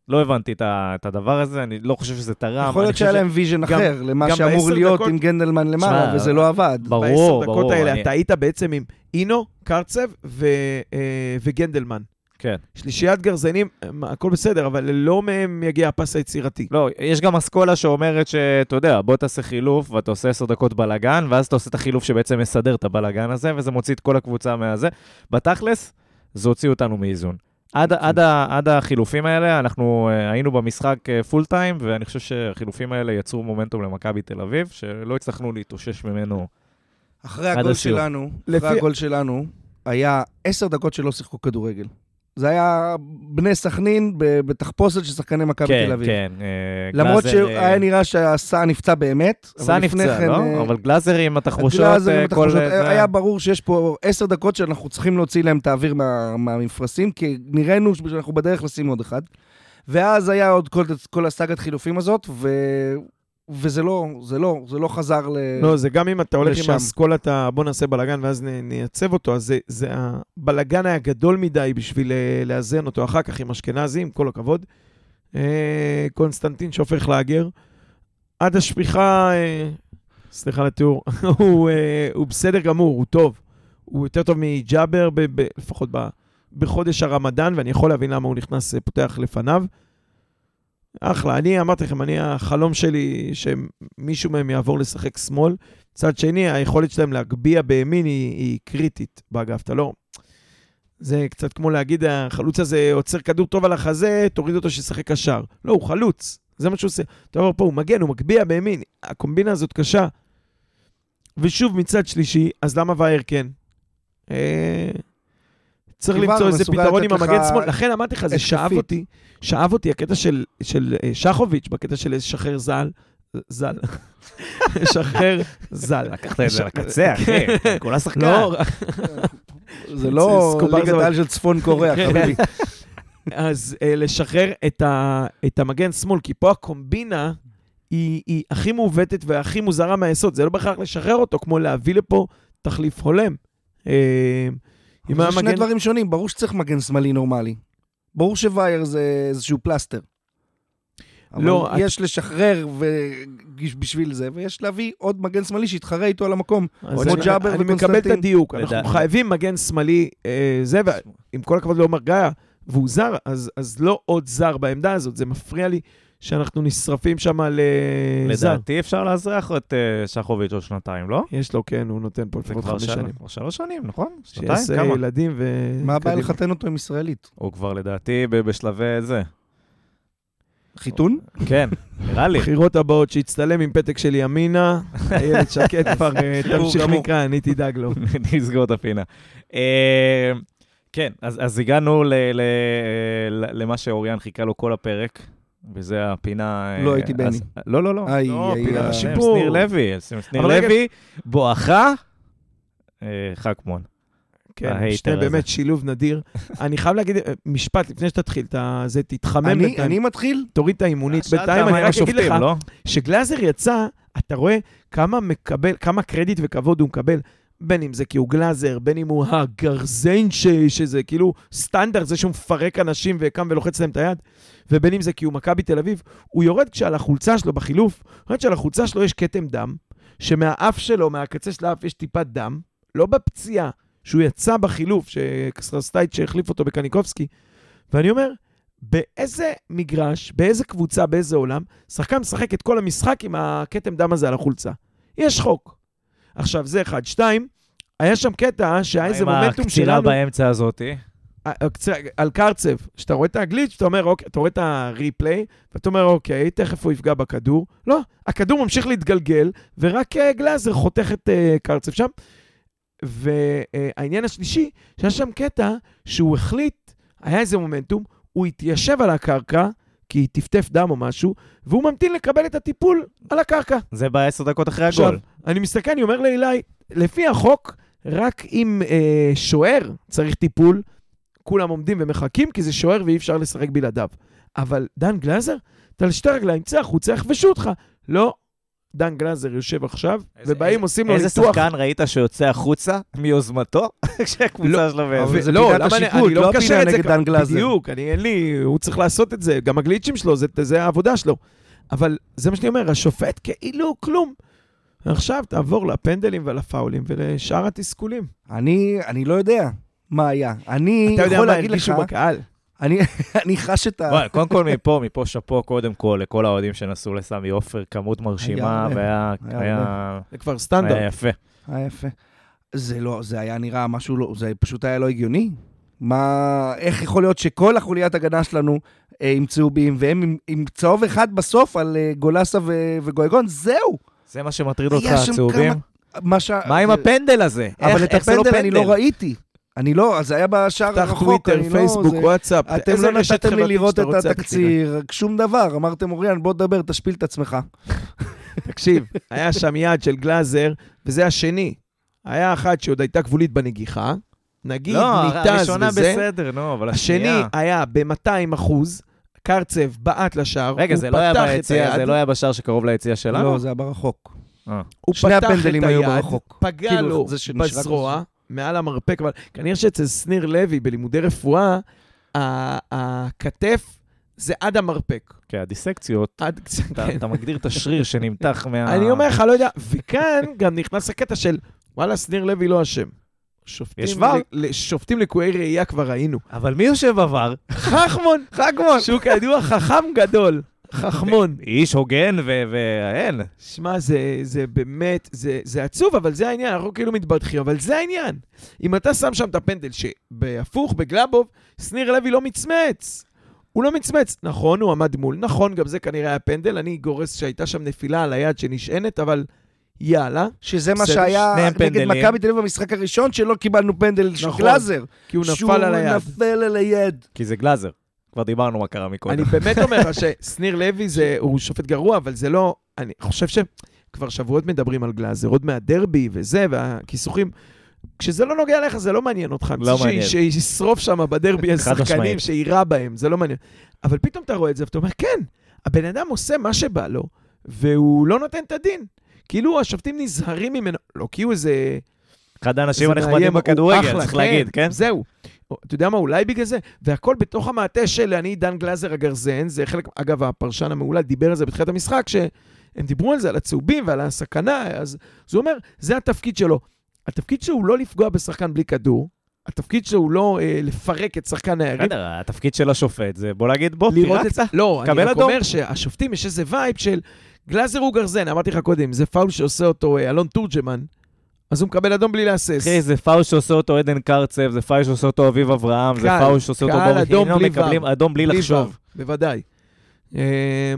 לא הבנתי את ה- את הדבר הזה, אני לא חושב שזה תרם. יכול להיות שהיה להם vision גם- אחר למה גם שאמור להיות דקות- עם גנדלמן למעלה, שמע, וזה לא עבד. ברור, בעשר דקות ברור. האלה אני- אתה היית בעצם עם אינו, קרצב ו, אה, וגנדלמן. כן. שלישיית גרזנים, אה, הכל בסדר, אבל לא מהם יגיע הפס היצירתי. לא, יש גם אסכולה שאומרת שאתה יודע, בוא תעשה חילוף ואתה עושה עשר דקות בלאגן, ואז אתה עושה את החילוף שבעצם מסדר את הבלאגן הזה, וזה מוציא את כל הקבוצה מהזה. בתכלס, זה הוציא אותנו מאיזון. עד, עד, ה- עד החילופים האלה, אנחנו אה, היינו במשחק פול טיים, ואני חושב שהחילופים האלה יצרו מומנטום למכבי תל אביב, שלא הצלחנו להתאושש ממנו. אחרי עד הגול. שלנו, לפי- אחרי הגול שלנו, היה עשר דקות שלא שיחקו כדורגל. זה היה בני סכנין בתחפושת של שחקני מכבי כן, תל אביב. כן. אה, למרות גלאזר, שהיה אה, נראה שהסע נפצע באמת. סע נפצע, כן, לא? אה, אבל גלאזר עם התחבושות, הגלאזר עם התחבושות, היה ברור שיש פה עשר דקות שאנחנו צריכים להוציא להם את האוויר מה- מהמפרשים, כי נראינו שאנחנו בדרך לשים עוד אחד. ואז היה עוד כל, כל הסאגת חילופים הזאת, ו... וזה לא, זה לא, זה לא חזר ל... לא, זה גם אם אתה הולך לשם. עם האסכולת ה... בוא נעשה בלאגן ואז נייצב אותו, אז זה, זה הבלאגן היה גדול מדי בשביל אה, לאזן אותו אחר כך עם אשכנזי, עם כל הכבוד. אה, קונסטנטין שהופך להגר. עד השפיכה, אה, סליחה על התיאור, הוא, הוא בסדר גמור, הוא טוב. הוא יותר טוב מג'אבר, ב, ב, לפחות ב, בחודש הרמדאן, ואני יכול להבין למה הוא נכנס, פותח לפניו. אחלה, אני אמרתי לכם, אני, החלום שלי שמישהו מהם יעבור לשחק שמאל. מצד שני, היכולת שלהם להגביה בימין היא, היא קריטית באגף, אתה לא... זה קצת כמו להגיד, החלוץ הזה עוצר כדור טוב על החזה, תוריד אותו שישחק קשר. לא, הוא חלוץ, זה מה שהוא עושה. אתה אומר פה, הוא מגן, הוא מגביה בימין. הקומבינה הזאת קשה. ושוב, מצד שלישי, אז למה וייר כן? אה, צריך למצוא איזה פתרון עם המגן שמאל. לכן אמרתי לך, זה שאב. אותי. שאב אותי הקטע של, של אה, שחוביץ', בקטע של לשחרר ז"ל. ז"ל. לשחרר ז"ל. לקחת את זה לקצה, אחי. כולה שחקן. לא, זה לא ליגת זה- העל של צפון קוריאה, כן. חביבי. אז אה, לשחרר את, המגן שמאל, כי פה הקומבינה היא, היא הכי מעוותת והכי מוזרה מהיסוד. זה לא בהכרח לשחרר אותו, כמו להביא לפה תחליף הולם. אם היה זה שני. דברים שונים, ברור שצריך מגן שמאלי נורמלי. ברור שווייר זה איזשהו פלסטר. לא, יש לשחרר ו- בשביל זה, ויש להביא עוד מגן שמאלי שיתחרה איתו על המקום. כמו אני- ג'אבר אני מקבל את וקונסטנטין. הדיוק. אנחנו לדע- חייבים מגן שמאלי, אה, זה, ועם כל הכבוד לעומר גיא, והוא זר, אז, אז לא עוד זר בעמדה הזאת. זה מפריע לי שאנחנו נשרפים שם לזר. לדעתי אפשר לאזרח את אה, שחוביץ' עוד שנתיים, לא? יש לו, כן, הוא נותן פה לפחות חמש שנים. כבר שלוש שנים, נכון? שנתיים? שיעשה כמה? ילדים ו... מה הבעיה. לחתן אותו עם ישראלית? הוא כבר לדעתי בשלבי זה. חיתון? כן, נראה לי. בחירות הבאות שיצטלם עם פתק של ימינה, איילת שקד כבר אה, תמשיך. מכאן, אני תדאג לו. נסגור את הפינה. אה, כן, אז אז הגענו ל- ל- ל- למה שאוריאן חיכה לו כל הפרק, וזה הפינה... אה, לא הייתי בני. לא, לא, לא. איי, לא, איי, איי. השיפור. שניר לוי, שניר לוי, בואכה אה, חכמון. כן, שני. באמת שילוב נדיר. אני חייב להגיד אה, משפט לפני שתתחיל, אתה- זה תתחמם אני מתחיל? תוריד את האימונית. בינתיים אני רק אגיד לך, לא? כשגלאזר יצא, אתה רואה כמה מקבל, כמה קרדיט וכבוד הוא מקבל. בין אם זה כי הוא גלאזר, בין אם הוא הגרזן ש... שזה כאילו סטנדרט, זה שהוא מפרק אנשים וקם ולוחץ להם את היד, ובין אם זה כי הוא מכבי תל אביב, הוא יורד כשעל החולצה שלו בחילוף, יורד שעל החולצה שלו יש כתם דם, שמהאף שלו, מהקצה של האף יש טיפת דם, לא בפציעה, שהוא יצא בחילוף, שקסרסטייט שהחליף אותו בקניקובסקי, ואני אומר, באיזה מגרש, באיזה קבוצה, באיזה עולם, שחקן משחק את כל המשחק עם הכתם דם הזה על החולצה. יש חוק. עכשיו, זה אחד. שתיים, היה שם קטע שהיה איזה עם מומנטום הקצירה שלנו... באמצע הזאתי. הקצ- על קרצב, שאתה רואה את הגליץ', אתה אומר, אוקיי, אתה רואה את הריפליי, ואתה אומר, אוקיי, תכף הוא יפגע בכדור. לא, הכדור ממשיך להתגלגל, ורק אה, גלאזר חותך את אה, קרצב שם. והעניין השלישי, שהיה שם קטע שהוא החליט, היה איזה מומנטום, הוא התיישב על הקרקע, כי טפטף דם או משהו, והוא ממתין לקבל את הטיפול על הקרקע. זה בעשר דקות אחרי עכשיו, הגול. אני מסתכל, אני אומר לאילי, לפי החוק, רק אם אה, שוער צריך טיפול, כולם עומדים ומחכים, כי זה שוער ואי אפשר לשחק בלעדיו. אבל דן גלאזר, אתה על שתי רגליים, צא החוצה, יכבשו אותך. לא, דן גלאזר יושב עכשיו, איזה- ובאים איזה- עושים לו איזה ניתוח. שחקן ראית שיוצא החוצה מיוזמתו, כשהקבוצה לא, שלו באיזה... זה לא, פינת למה אני, השיפוט, אני לא לא מקשר הפינה את זה דן גלאזר. בדיוק, אני אין לי, הוא צריך לעשות את זה, גם הגליצ'ים שלו, זה, זה העבודה שלו. אבל זה מה שאני אומר, השופט כאילו כלום. עכשיו תעבור לפנדלים ולפאולים ולשאר התסכולים. אני, אני לא יודע מה היה. אני אתה יודע יכול מה להגיד לך, הרגישו בקהל? אני, אני חש את ה... וואי, קודם כל מפה, מפה שאפו קודם כל לכל האוהדים שנסעו לסמי עופר, כמות מרשימה. והיה היה היה- זה כבר היה סטנדרט. יפה. היה יפה. זה לא, זה היה נראה משהו לא, זה פשוט היה לא הגיוני. מה, איך יכול להיות שכל החוליית הגנה שלנו אה, עם צהובים, והם עם, עם צהוב אחד בסוף על אה, גולסה ו, וגויגון, זהו. זה מה שמטריד היה אותך, הצהובים? כמה- מה ש... מה עם הפנדל הזה? אבל איך- את לא הפנדל אני לא? ראיתי. אני לא, אז זה היה בשער פתח הרחוק. טוויטר, אני פייסבוק, לא, זה- וואטסאפ. אתם לא נתתם לי חברתית לראות את התקציר, שום דבר. אמרתם, אוריאן, בוא תדבר, תשפיל את עצמך. תקשיב, היה שם יד של גלאזר, וזה השני. היה אחת שעוד הייתה גבולית בנגיחה, נגיד לא, ניתז הראשונה וזה. בסדר, נו, אבל השני השנייה... היה ב-200 אחוז, קרצב בעט לשער, רגע, זה לא היה פתח ביציע, זה לא היה בשער שקרוב ליציע שלנו? לא, זה היה ברחוק. אה. הוא שני פתח את הפנדלים היו היד, ברחוק. פגע כאילו, לו בזרוע, מעל המרפק, אבל כנראה שאצל שניר לוי בלימודי רפואה, הכתף זה עד המרפק. כן, הדיסקציות, עד, אתה כן. אתה מגדיר את השריר שנמתח מה... אני אומר לך, לא יודע, וכאן גם נכנס הקטע של, וואלה, שניר לוי לא אשם. שופטים, יש ור? שופטים לקויי ראייה כבר ראינו. אבל מי יושב בVAR? חכמון, חכמון, שהוא כידוע חכם גדול. חכמון. איש הוגן ו- ואין. שמע, זה, זה באמת, זה, זה עצוב, אבל זה העניין, אנחנו כאילו מתבדחים, אבל זה העניין. אם אתה שם שם את הפנדל, שבהפוך, בגלאבוב, שניר לוי לא מצמץ. הוא לא מצמץ. נכון, הוא עמד מול, נכון, גם זה כנראה היה פנדל, אני גורס שהייתה שם נפילה על היד שנשענת, אבל יאללה, שזה מה שהיה נגד. מכבי תל אביב במשחק הראשון, שלא קיבלנו פנדל של נכון. גלאזר. כי הוא שהוא נפל על היד. נפל על היד. כי זה גלאזר. כבר דיברנו מה קרה מקודם. אני באמת אומר לך ששניר לוי זה, הוא שופט גרוע, אבל זה לא, אני חושב שכבר שבועות מדברים על גלאזר, עוד מהדרבי וזה, והכיסוכים. כשזה לא נוגע לך, זה לא מעניין אותך. לא ש- מעניין. שישרוף שם בדרבי חד שחקנים. שיירה בהם, זה לא מעניין. אבל פתאום אתה רואה את זה ואתה אומר, כן, הבן אדם עושה מה שבא לו, והוא לא נותן את הדין. כאילו השופטים נזהרים ממנו, לא כי הוא איזה... אחד האנשים הנחמדים בכדורגל, צריך להגיד, כן? זהו. אתה יודע מה, אולי בגלל זה. והכל בתוך המעטה של אני דן גלאזר הגרזן, זה חלק, אגב, הפרשן המעולה דיבר על זה בתחילת המשחק, שהם דיברו על זה, על הצהובים ועל הסכנה, אז, הוא אומר, זה התפקיד שלו. התפקיד שלו הוא לא לפגוע בשחקן בלי כדור, התפקיד שלו הוא לא אה, לפרק את שחקן היריב. בסדר, התפקיד של השופט זה בוא להגיד, בוא, את פירקת. זה. לא, אני רק. אומר שהשופטים, יש איזה vibe של גלאזר הוא גרזן, אמרתי לך קודם, זה פאול שעושה אותו אה, אלון תורג'מן, אז הוא מקבל אדום בלי להסס. אחי, זה פאול שעושה אותו עדן קרצב, זה פאול שעושה אותו אביב אברהם, זה קל, פאול שעושה אותו קל, דור אדום חינו, בלי מקבלים. אדום בלי בלי לחשוב. ור, בוודאי. אה,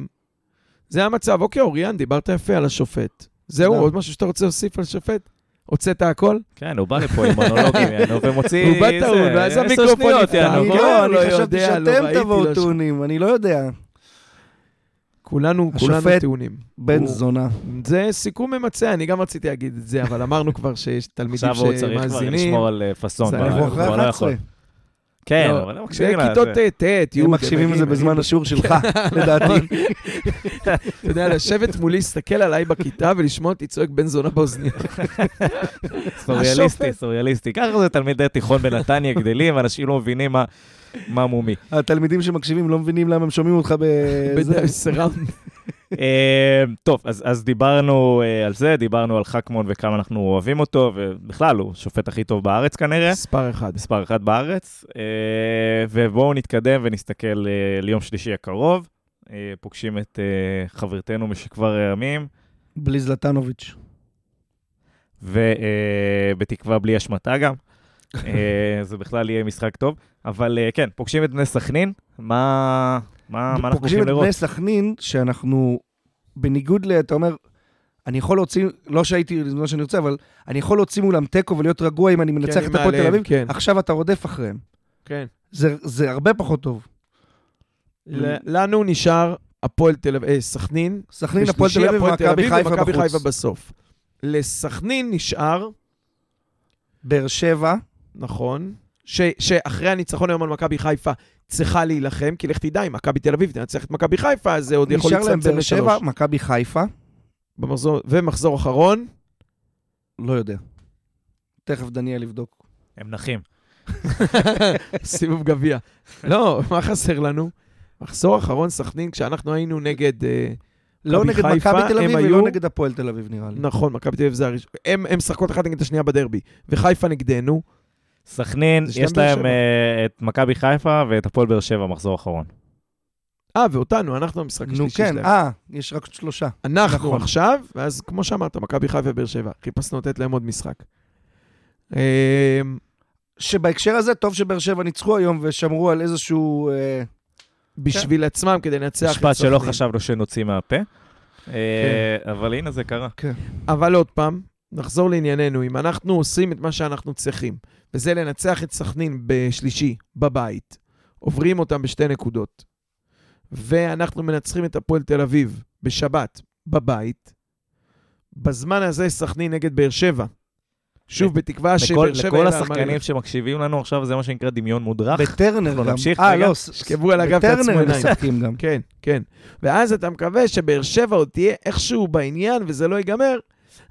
זה המצב. אוקיי, אוריאן, דיברת יפה על השופט. זהו. עוד משהו שאתה רוצה להוסיף על השופט? הוצאת הכל? כן, הוא בא לפה עם מונולוגים, יענו, ומוציא... הוא בא זה, טעון, ואז המיקרופון נפתח. אני לא, לא, אני לא חשבתי שאתם תבואו טעונים, אני לא יודע. כולנו, כולנו השופט טעונים. בן הוא- זונה. זה סיכום ממצה, אני גם רציתי להגיד את זה, אבל אמרנו כבר שיש תלמידים עכשיו הוא צריך כבר שמאזינים. לשמור על אה, פאסון, זה היה הוא כבר לא 11. יכול. כן, לא, אבל הם מקשיבים כיתות זה- ט', ט', י', הם מקשיבים לזה בזמן השיעור שלך, לדעתי. אתה יודע, לשבת מולי, להסתכל עליי בכיתה ולשמוע אותי צועק בן זונה באוזניה. סוריאליסטי. סוריאליסטי. ככה זה תלמידי תיכון בנתניה גדלים, ואנשים לא מבינים מה- מה מומי. התלמידים שמקשיבים לא מבינים למה הם שומעים אותך בזה. בסיראונד. אה, טוב, אז, אז דיברנו אה, על זה, דיברנו על חכמון וכמה אנחנו אוהבים אותו, ובכלל, הוא השופט הכי טוב בארץ כנראה, מספר אחד. מספר אחת בארץ. אה, ובואו נתקדם ונסתכל אה, ליום שלישי הקרוב. פוגשים את חברתנו משכבר הימים, בלי זלטנוביץ'. ובתקווה בלי השמטה גם. זה בכלל יהיה משחק טוב. אבל כן, פוגשים את בני סכנין, מה, מה, מה אנחנו פוגשים הולכים את לראות? בני סכנין, שאנחנו, בניגוד ל... אתה אומר, אני יכול להוציא, לא שהייתי, לא שאני רוצה, אבל אני יכול להוציא מולם תיקו ולהיות רגוע אם אני מנצח כן, את הפועל תל אביב, כן. עכשיו אתה רודף אחריהם. כן. זה, זה הרבה פחות טוב. ל- לנו נשאר הפועל תל אביב, אה, סכנין. סכנין, הפועל תל אביב ומכבי חיפה ומכבי חיפה בחוץ. בסוף. לסכנין נשאר, באר שבע, נכון, ש- שאחרי הניצחון היום על מכבי חיפה צריכה להילחם, כי לך תדע, אם מכבי תל אביב תנצח את מכבי חיפה, אז זה עוד יכול נשאר להם להצטמצם באר שבע, לשלוש. מכבי חיפה, במחזור- ומחזור אחרון, לא יודע. תכף דניאל יבדוק. הם נחים. סיבוב גביע. לא, מה חסר לנו? מחזור אחרון סכנין, כשאנחנו היינו נגד... אה, לא נגד חיפה, מכבי תל הם אביב היו- ולא נגד הפועל תל אביב, נראה לי. נכון, מכבי תל אביב זה הראשון. הם הם משחקות אחת נגד השנייה בדרבי, וחיפה נגדנו. סכנין, יש להם. אה, את מכבי חיפה ואת הפועל באר שבע, מחזור אחרון. אה, ואותנו, אנחנו המשחק נו השלישי כן, שלהם. אה, יש רק שלושה. אנחנו נכון. עכשיו, ואז כמו שאמרת, מכבי חיפה ובאר שבע. חיפשנו לתת להם עוד משחק. אה, שבהקשר הזה, טוב שבאר שבע ניצחו היום ושמרו על איזשהו... אה, בשביל עצמם, כדי לנצח את משפט שלא סכנין. חשבנו שנוציא מהפה. אה, אבל הנה זה קרה. אבל עוד פעם, נחזור לענייננו. אם אנחנו עושים את מה שאנחנו צריכים, וזה לנצח את סכנין בשלישי, בבית, עוברים אותם בשתי נקודות, ואנחנו מנצחים את הפועל תל אביב בשבת, בבית, בזמן הזה סכנין נגד באר שבע. שוב, בתקווה שבאר שבע... לכל השחקנים. שמקשיבים לנו עכשיו, זה מה שנקרא דמיון מודרך. בטרנר גם. נמשיך אה, רגע? לא, שכבו על הגב, בטרנר הם עיניים. משחקים גם. כן, כן. ואז אתה מקווה שבאר שבע עוד תהיה איכשהו בעניין וזה לא ייגמר,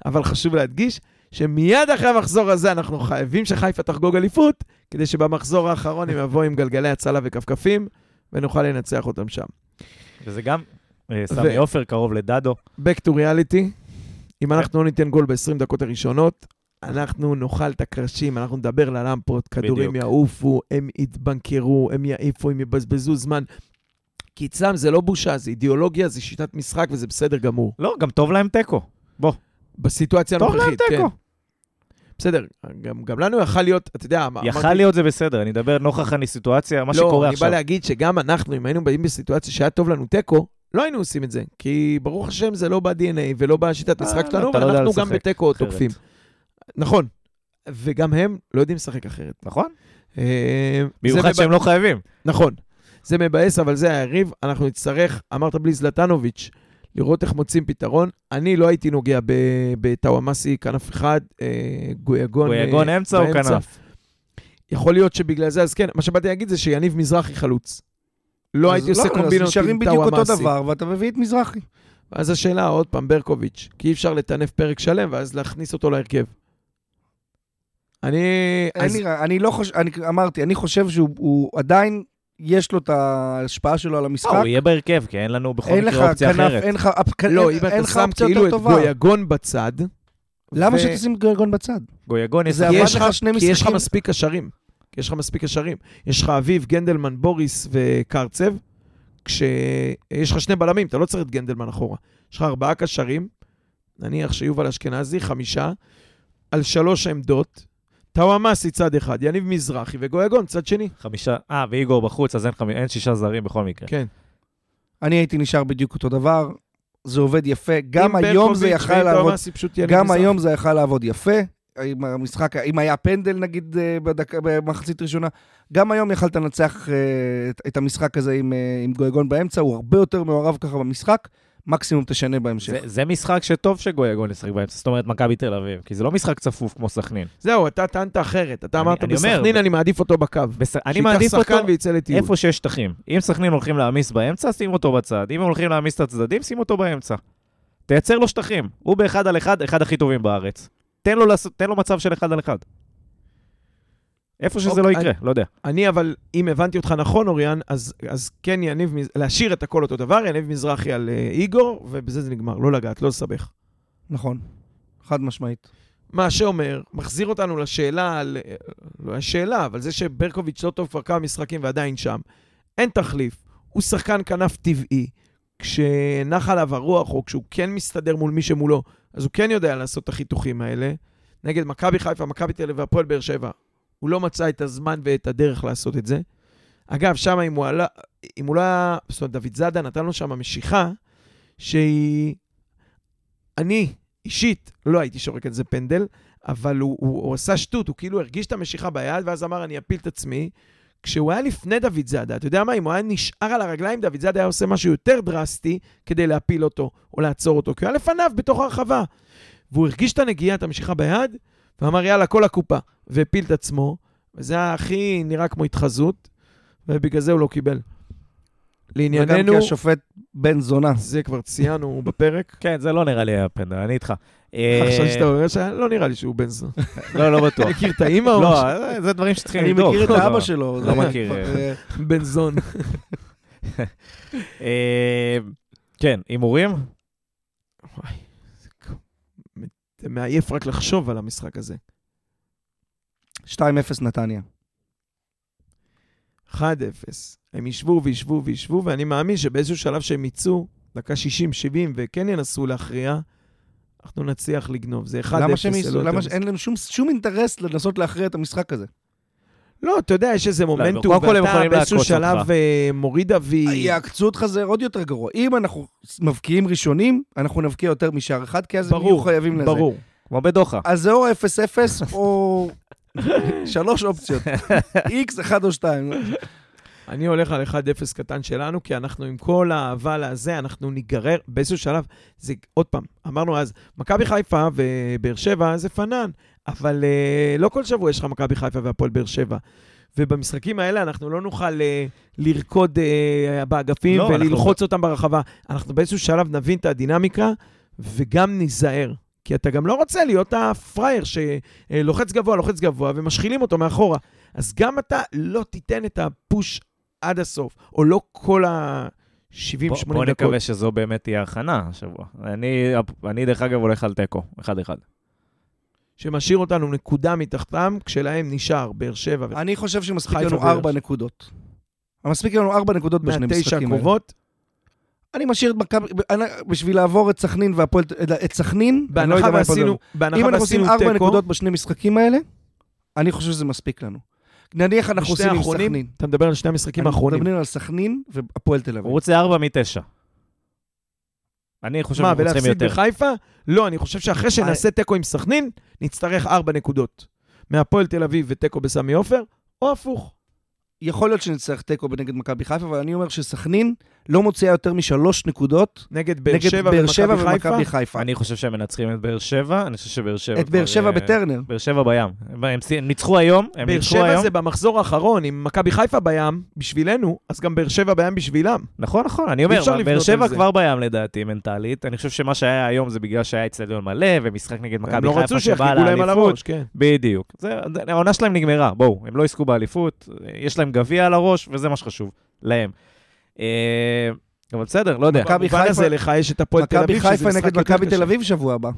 אבל חשוב להדגיש שמיד אחרי המחזור הזה אנחנו חייבים שחיפה תחגוג אליפות, כדי שבמחזור האחרון הם יבואו עם גלגלי הצלה וכפכפים, ונוכל לנצח אותם שם. וזה גם אה, סמי עופר, קרוב לדדו. Back to reality, אם אנחנו לא ניתן גול ב-20 דקות הראשונות, אנחנו נאכל את הקרשים, אנחנו נדבר ללמפות, כדורים. יעופו, הם יתבנקרו, הם יעיפו, הם יבזבזו זמן. כי אצלם זה לא בושה, זה אידיאולוגיה, זה שיטת משחק וזה בסדר גמור. לא, גם טוב להם תיקו. בסיטואציה הנוכחית, כן. בסדר, גם, גם לנו יכל להיות, אתה יודע, יכל אמרתי- להיות זה בסדר, אני מדבר נוכח הסיטואציה, מה לא, שקורה אני עכשיו. בא להגיד שגם אנחנו, אם היינו באים בסיטואציה שהיה טוב לנו תיקו, לא היינו עושים את זה. כי ברוך השם זה לא ב-DNA ולא בשיטת אה, משחק שלנו, לא ואנחנו גם לשחק בתיקו. תוקפים. נכון. וגם הם לא יודעים לשחק אחרת. נכון? אה, במיוחד שהם לא חייבים. נכון. זה מבאס, אבל זה היריב. אנחנו נצטרך, אמרת בלי זלטנוביץ', לראות איך מוצאים פתרון. אני לא הייתי נוגע ב- בטאוואמאסי כנף אחד, אה, גויגון... גויגון אה, אמצע או. כנף? יכול להיות שבגלל זה, אז כן, מה שבאתי להגיד זה שיניב מזרחי חלוץ. לא אז הייתי עושה אז קומבינות נשארים עם בדיוק אותו. דבר, ואתה מביא את מזרחי. אז השאלה, עוד פעם, ברקוביץ', כי אי אפשר לטנף פרק שלם ואז להכניס אותו להרכב. אני... אז- לי, אני לא חושב, אני אמרתי, אני חושב שהוא הוא עדיין, יש לו את ההשפעה שלו על המשחק. הוא יהיה בהרכב, כי אין לנו בכל אין לך מקרה אופציה כנף, אחרת. אין לך אפ- לא, אין- אם אין אתה לך שם כאילו את. גויגון בצד... למה שתשים גויגון בצד? גויגון זה כי עבד יש לך לך- שני כי יש לך. מספיק קשרים. כי יש לך מספיק קשרים. יש לך אביב, גנדלמן, בוריס וקרצב, כשיש לך שני בלמים, אתה לא צריך את גנדלמן אחורה. יש לך ארבעה קשרים, נניח שיובל אשכנזי, חמישה, על שלוש עמדות, טאוואמאסי צד אחד, יניב מזרחי וגויגון צד שני. חמישה, אה, ואיגור בחוץ, אז אין חמי- אין שישה זרים בכל מקרה. כן. אני הייתי נשאר בדיוק אותו דבר, זה עובד יפה. גם היום זה יכל לעבוד, טאוואמאסי, פשוט יניב גם מזרחי. היום זה יכל לעבוד יפה. אם המשחק, אם היה פנדל נגיד אה, בדק, במחצית ראשונה, גם היום יכלת לנצח אה, את, את המשחק הזה עם, אה, עם גויגון באמצע, הוא הרבה יותר מעורב ככה במשחק. מקסימום תשנה בהמשך. זה, זה משחק שטוב שגויגון ישחק באמצע, זאת אומרת מכבי תל אביב, כי זה לא משחק צפוף כמו סכנין. זהו, אתה טענת אחרת. אתה אני- אמרת אני אומר, בסכנין, ב- אני מעדיף אותו בקו. בס... אני מעדיף אותו שחקן ויצא לטיול. איפה שיש שטחים. אם סכנין הולכים להעמיס באמצע, שים אותו בצד. אם הם הולכים להעמיס את הצדדים, שים אותו באמצע. תייצר לו שטחים. הוא באחד על אחד, אחד הכי טובים בארץ. תן לו, לעשות, תן לו מצב של אחד על אחד. איפה שזה אוקיי, לא יקרה, לא יודע. אני אבל, אם הבנתי אותך נכון, אוריאן, אז, אז כן יניב, להשאיר את הכל אותו דבר, יניב מזרחי על אה, איגור, ובזה זה נגמר. לא לגעת, לא לסבך. נכון, חד משמעית. מה שאומר, מחזיר אותנו לשאלה על... אה, לא השאלה, אבל זה שברקוביץ' לא טוב כבר כמה משחקים ועדיין שם. אין תחליף. הוא שחקן כנף טבעי. כשנח עליו הרוח, או כשהוא כן מסתדר מול מי שמולו, אז הוא כן יודע לעשות את החיתוכים האלה. נגד מכבי חיפה, מכבי תל אביב והפועל באר שבע. הוא לא מצא את הזמן ואת הדרך לעשות את זה. אגב, שם אם הוא עלה, אם הוא לא היה, זאת אומרת, דוד זאדה נתן לו שם משיכה, שהיא... אני, אישית, לא הייתי שורק את זה פנדל, אבל הוא, הוא, הוא עשה שטות, הוא כאילו הרגיש את המשיכה ביד, ואז אמר, אני אפיל את עצמי. כשהוא היה לפני דוד זאדה, אתה יודע מה, אם הוא היה נשאר על הרגליים, דוד זאדה היה עושה משהו יותר דרסטי כדי להפיל אותו או לעצור אותו, כי הוא היה לפניו בתוך הרחבה. והוא הרגיש את הנגיעה, את המשיכה ביד, ואמר, יאללה, כל הקופה, והפיל את עצמו, וזה היה הכי נראה כמו התחזות, ובגלל זה הוא לא קיבל. וגם לענייננו, כי השופט בן זונה. זה כבר ציינו בפרק. כן, זה לא נראה לי היה פנדל, אני איתך. אה, עכשיו שאתה אומר שלא נראה לי שהוא בן זונה. לא, לא בטוח. מכיר את האימא או לא, משהו? זה- זה דברים שצריכים אני לבדוק. מכיר את לא, האבא שלו. לא מכיר, אה, בן זון. אה, כן, הימורים? וואי, זה מעייף רק לחשוב על המשחק הזה. 2-0 נתניה. 1-0. הם ישבו וישבו וישבו, ואני מאמין שבאיזשהו שלב שהם יצאו, דקה 60-70, וכן ינסו להכריע, אנחנו נצליח לגנוב. זה 1-0, למה שהם? לא יותר למה. שאין להם שום- שום אינטרס לנסות להכריע את המשחק הזה? לא, אתה יודע, יש איזה מומנטום, כל הם ואתה באיזשהו שלב. אה, מוריד אבי. יעקצו אותך זה עוד יותר גרוע. אם אנחנו מבקיעים ראשונים, אנחנו נבקיע יותר משער אחד, כי אז הם יהיו ברור, חייבים לזה. ברור. כמו בדוחה. אז זה או 0-0 או שלוש אופציות. X, 1 או 2. אני הולך על 1-0 קטן שלנו, כי אנחנו עם כל האהבה לזה, אנחנו ניגרר באיזשהו שלב. זה, עוד פעם, אמרנו אז, מכבי חיפה ובאר שבע זה פנן, אבל uh, לא כל שבוע יש לך מכבי חיפה והפועל באר שבע. ובמשחקים האלה אנחנו לא נוכל uh, לרקוד uh, באגפים לא, אנחנו- וללחוץ אותם ברחבה. אנחנו באיזשהו שלב נבין את הדינמיקה וגם ניזהר. כי אתה גם לא רוצה להיות הפראייר שלוחץ גבוה, לוחץ גבוה, ומשחילים אותו מאחורה. אז גם אתה לא תיתן את הפוש עד הסוף, או לא כל ה-70-80 בוא- דקות. בוא נקווה שזו באמת תהיה הכנה השבוע. אני, אני דרך אגב הולך על תיקו, 1-1. שמשאיר אותנו נקודה מתחתם, כשלהם נשאר באר שבע ו- אני חושב שמספיק לנו ובאר 4 שבע. נקודות. מספיק לנו 4 נקודות בשני מהתשע משחקים האלה. הקרובות. אני משאיר את מכבי, אני- בשביל לעבור את סכנין והפועל, את סכנין, אני לא בהנחה יודע מה הפועל אם אנחנו עושים ועשינו 4 תיקו, נקודות בשני משחקים האלה, אני חושב שזה מספיק לנו. נניח אנחנו עושים עם סכנין. אתה מדבר על שני המשחקים האחרונים. אנחנו מדברים על סכנין והפועל תל אביב. הוא רוצה 4 מ-9. אני חושב מה, שאנחנו צריכים ולהפסיד יותר. בחיפה? לא, אני חושב שאחרי שנעשה תיקו עם סכנין, נצטרך ארבע נקודות. מהפועל תל אביב ותיקו בסמי עופר, או הפוך. יכול להיות שנצטרך תיקו נגד מכבי חיפה, אבל אני אומר שסכנין לא מוציאה יותר משלוש נקודות נגד באר שבע ומכבי חיפה. אני חושב שהם מנצחים את באר שבע, אני חושב שבאר שבע... את באר שבע אה, בטרנר. באר שבע בים. הם- הם סי- הם ניצחו היום, באר ניצחו שבע היום. זה במחזור האחרון, אם מכבי חיפה בים, בשבילנו, אז גם באר שבע בים בשבילם. נכון, נכון, אני אומר, באר שבע. כבר בים לדעתי, מנטלית. אני חושב שמה שהיה היום זה בגלל שהיה אצטדיון מלא, ומשחק נגד מכבי לא חיפה על לאליפות. להם גביע על הראש, וזה מה שחשוב, להם. אה, אבל בסדר, לא יודע. מכבי חיפה- לך יש את הפועל תל מכבי אביב, שזה חיפה משחק נגד יותר מכבי קשה. תל אביב שבוע הבא.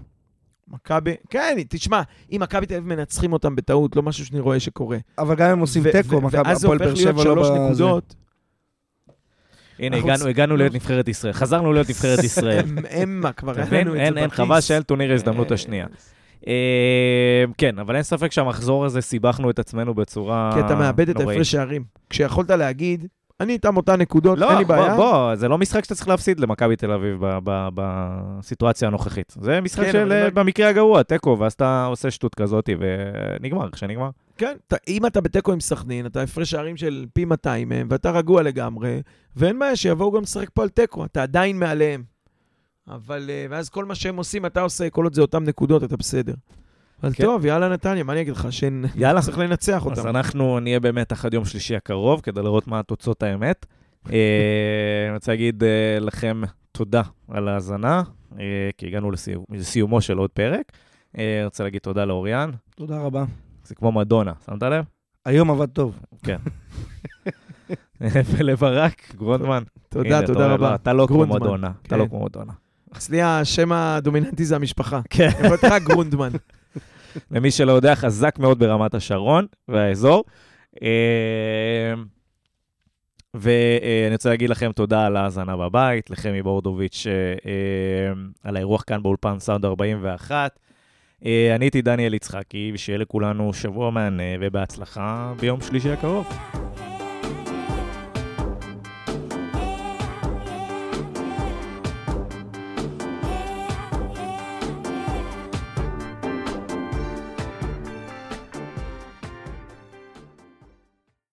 מכבי, כן, תשמע, אם מכבי תל אביב מנצחים אותם בטעות, לא משהו שאני רואה שקורה. אבל גם אם עושים תיקו, ו- מכבי ואז זה הפועל הופך באר להיות שבע לא שלוש בזה. נקודות. הנה, הגענו- הגענו להיות נבחרת ישראל, חזרנו להיות נבחרת ישראל. הם- מה, כבר אין? לנו את אין, זה אין, בכיס. חבל שאין טורניר ההזדמנות אה, השנייה. אה, כן, אבל אין ספק שהמחזור הזה סיבכנו את עצמנו בצורה כי אתה מאבד את נוראית. ההפרש שערים. כשיכולת להגיד, אני איתם אותן נקודות, אין לא, לי בוא, בעיה. בוא, זה לא משחק שאתה צריך להפסיד למכבי תל אביב בסיטואציה הנוכחית. זה משחק כן, של, אה, במקרה הגרוע, תיקו, ואז אתה עושה שטות כזאת ונגמר, כשנגמר. כן, אתה- אם אתה בתיקו עם סכנין, אתה הפרש שערים של פי 200 מהם, ואתה רגוע לגמרי, ואין בעיה שיבואו גם לשחק פה על תיקו, אתה עדיין מעליהם. אבל, אה, ואז כל מה שהם עושים, אתה עושה, כל עוד זה אותן נקודות, אתה בסדר. אבל כן. טוב, יאללה נתניה, מה אני אגיד לך? יאללה. שצריך לנצח אז אותם. אנחנו נהיה במתח עד יום שלישי הקרוב, כדי לראות מה תוצאות האמת. אה, אני רוצה להגיד אה, לכם תודה על ההאזנה, כי הגענו לסיום- לסיומו של עוד פרק. אני רוצה להגיד תודה לאוריאן, תודה רבה. זה כמו מדונה, שמת לב? היום עבד טוב. ולברק, גרונדמן. תודה, תודה רבה. לא, אתה לא כמו מדונה, אתה כן. לא כמו מדונה. אצלי השם הדומיננטי זה המשפחה. כן. יכול להיות רק גרונדמן. למי שלא יודע, חזק מאוד ברמת השרון והאזור. אה, ואני רוצה להגיד לכם תודה על ההאזנה בבית, לחמי בורדוביץ' אה, אה, על האירוח כאן באולפן סאונד 41. אה, אני הייתי דניאל יצחקי, ושיהיה לכולנו שבוע מהנה ובהצלחה ביום שלישי הקרוב.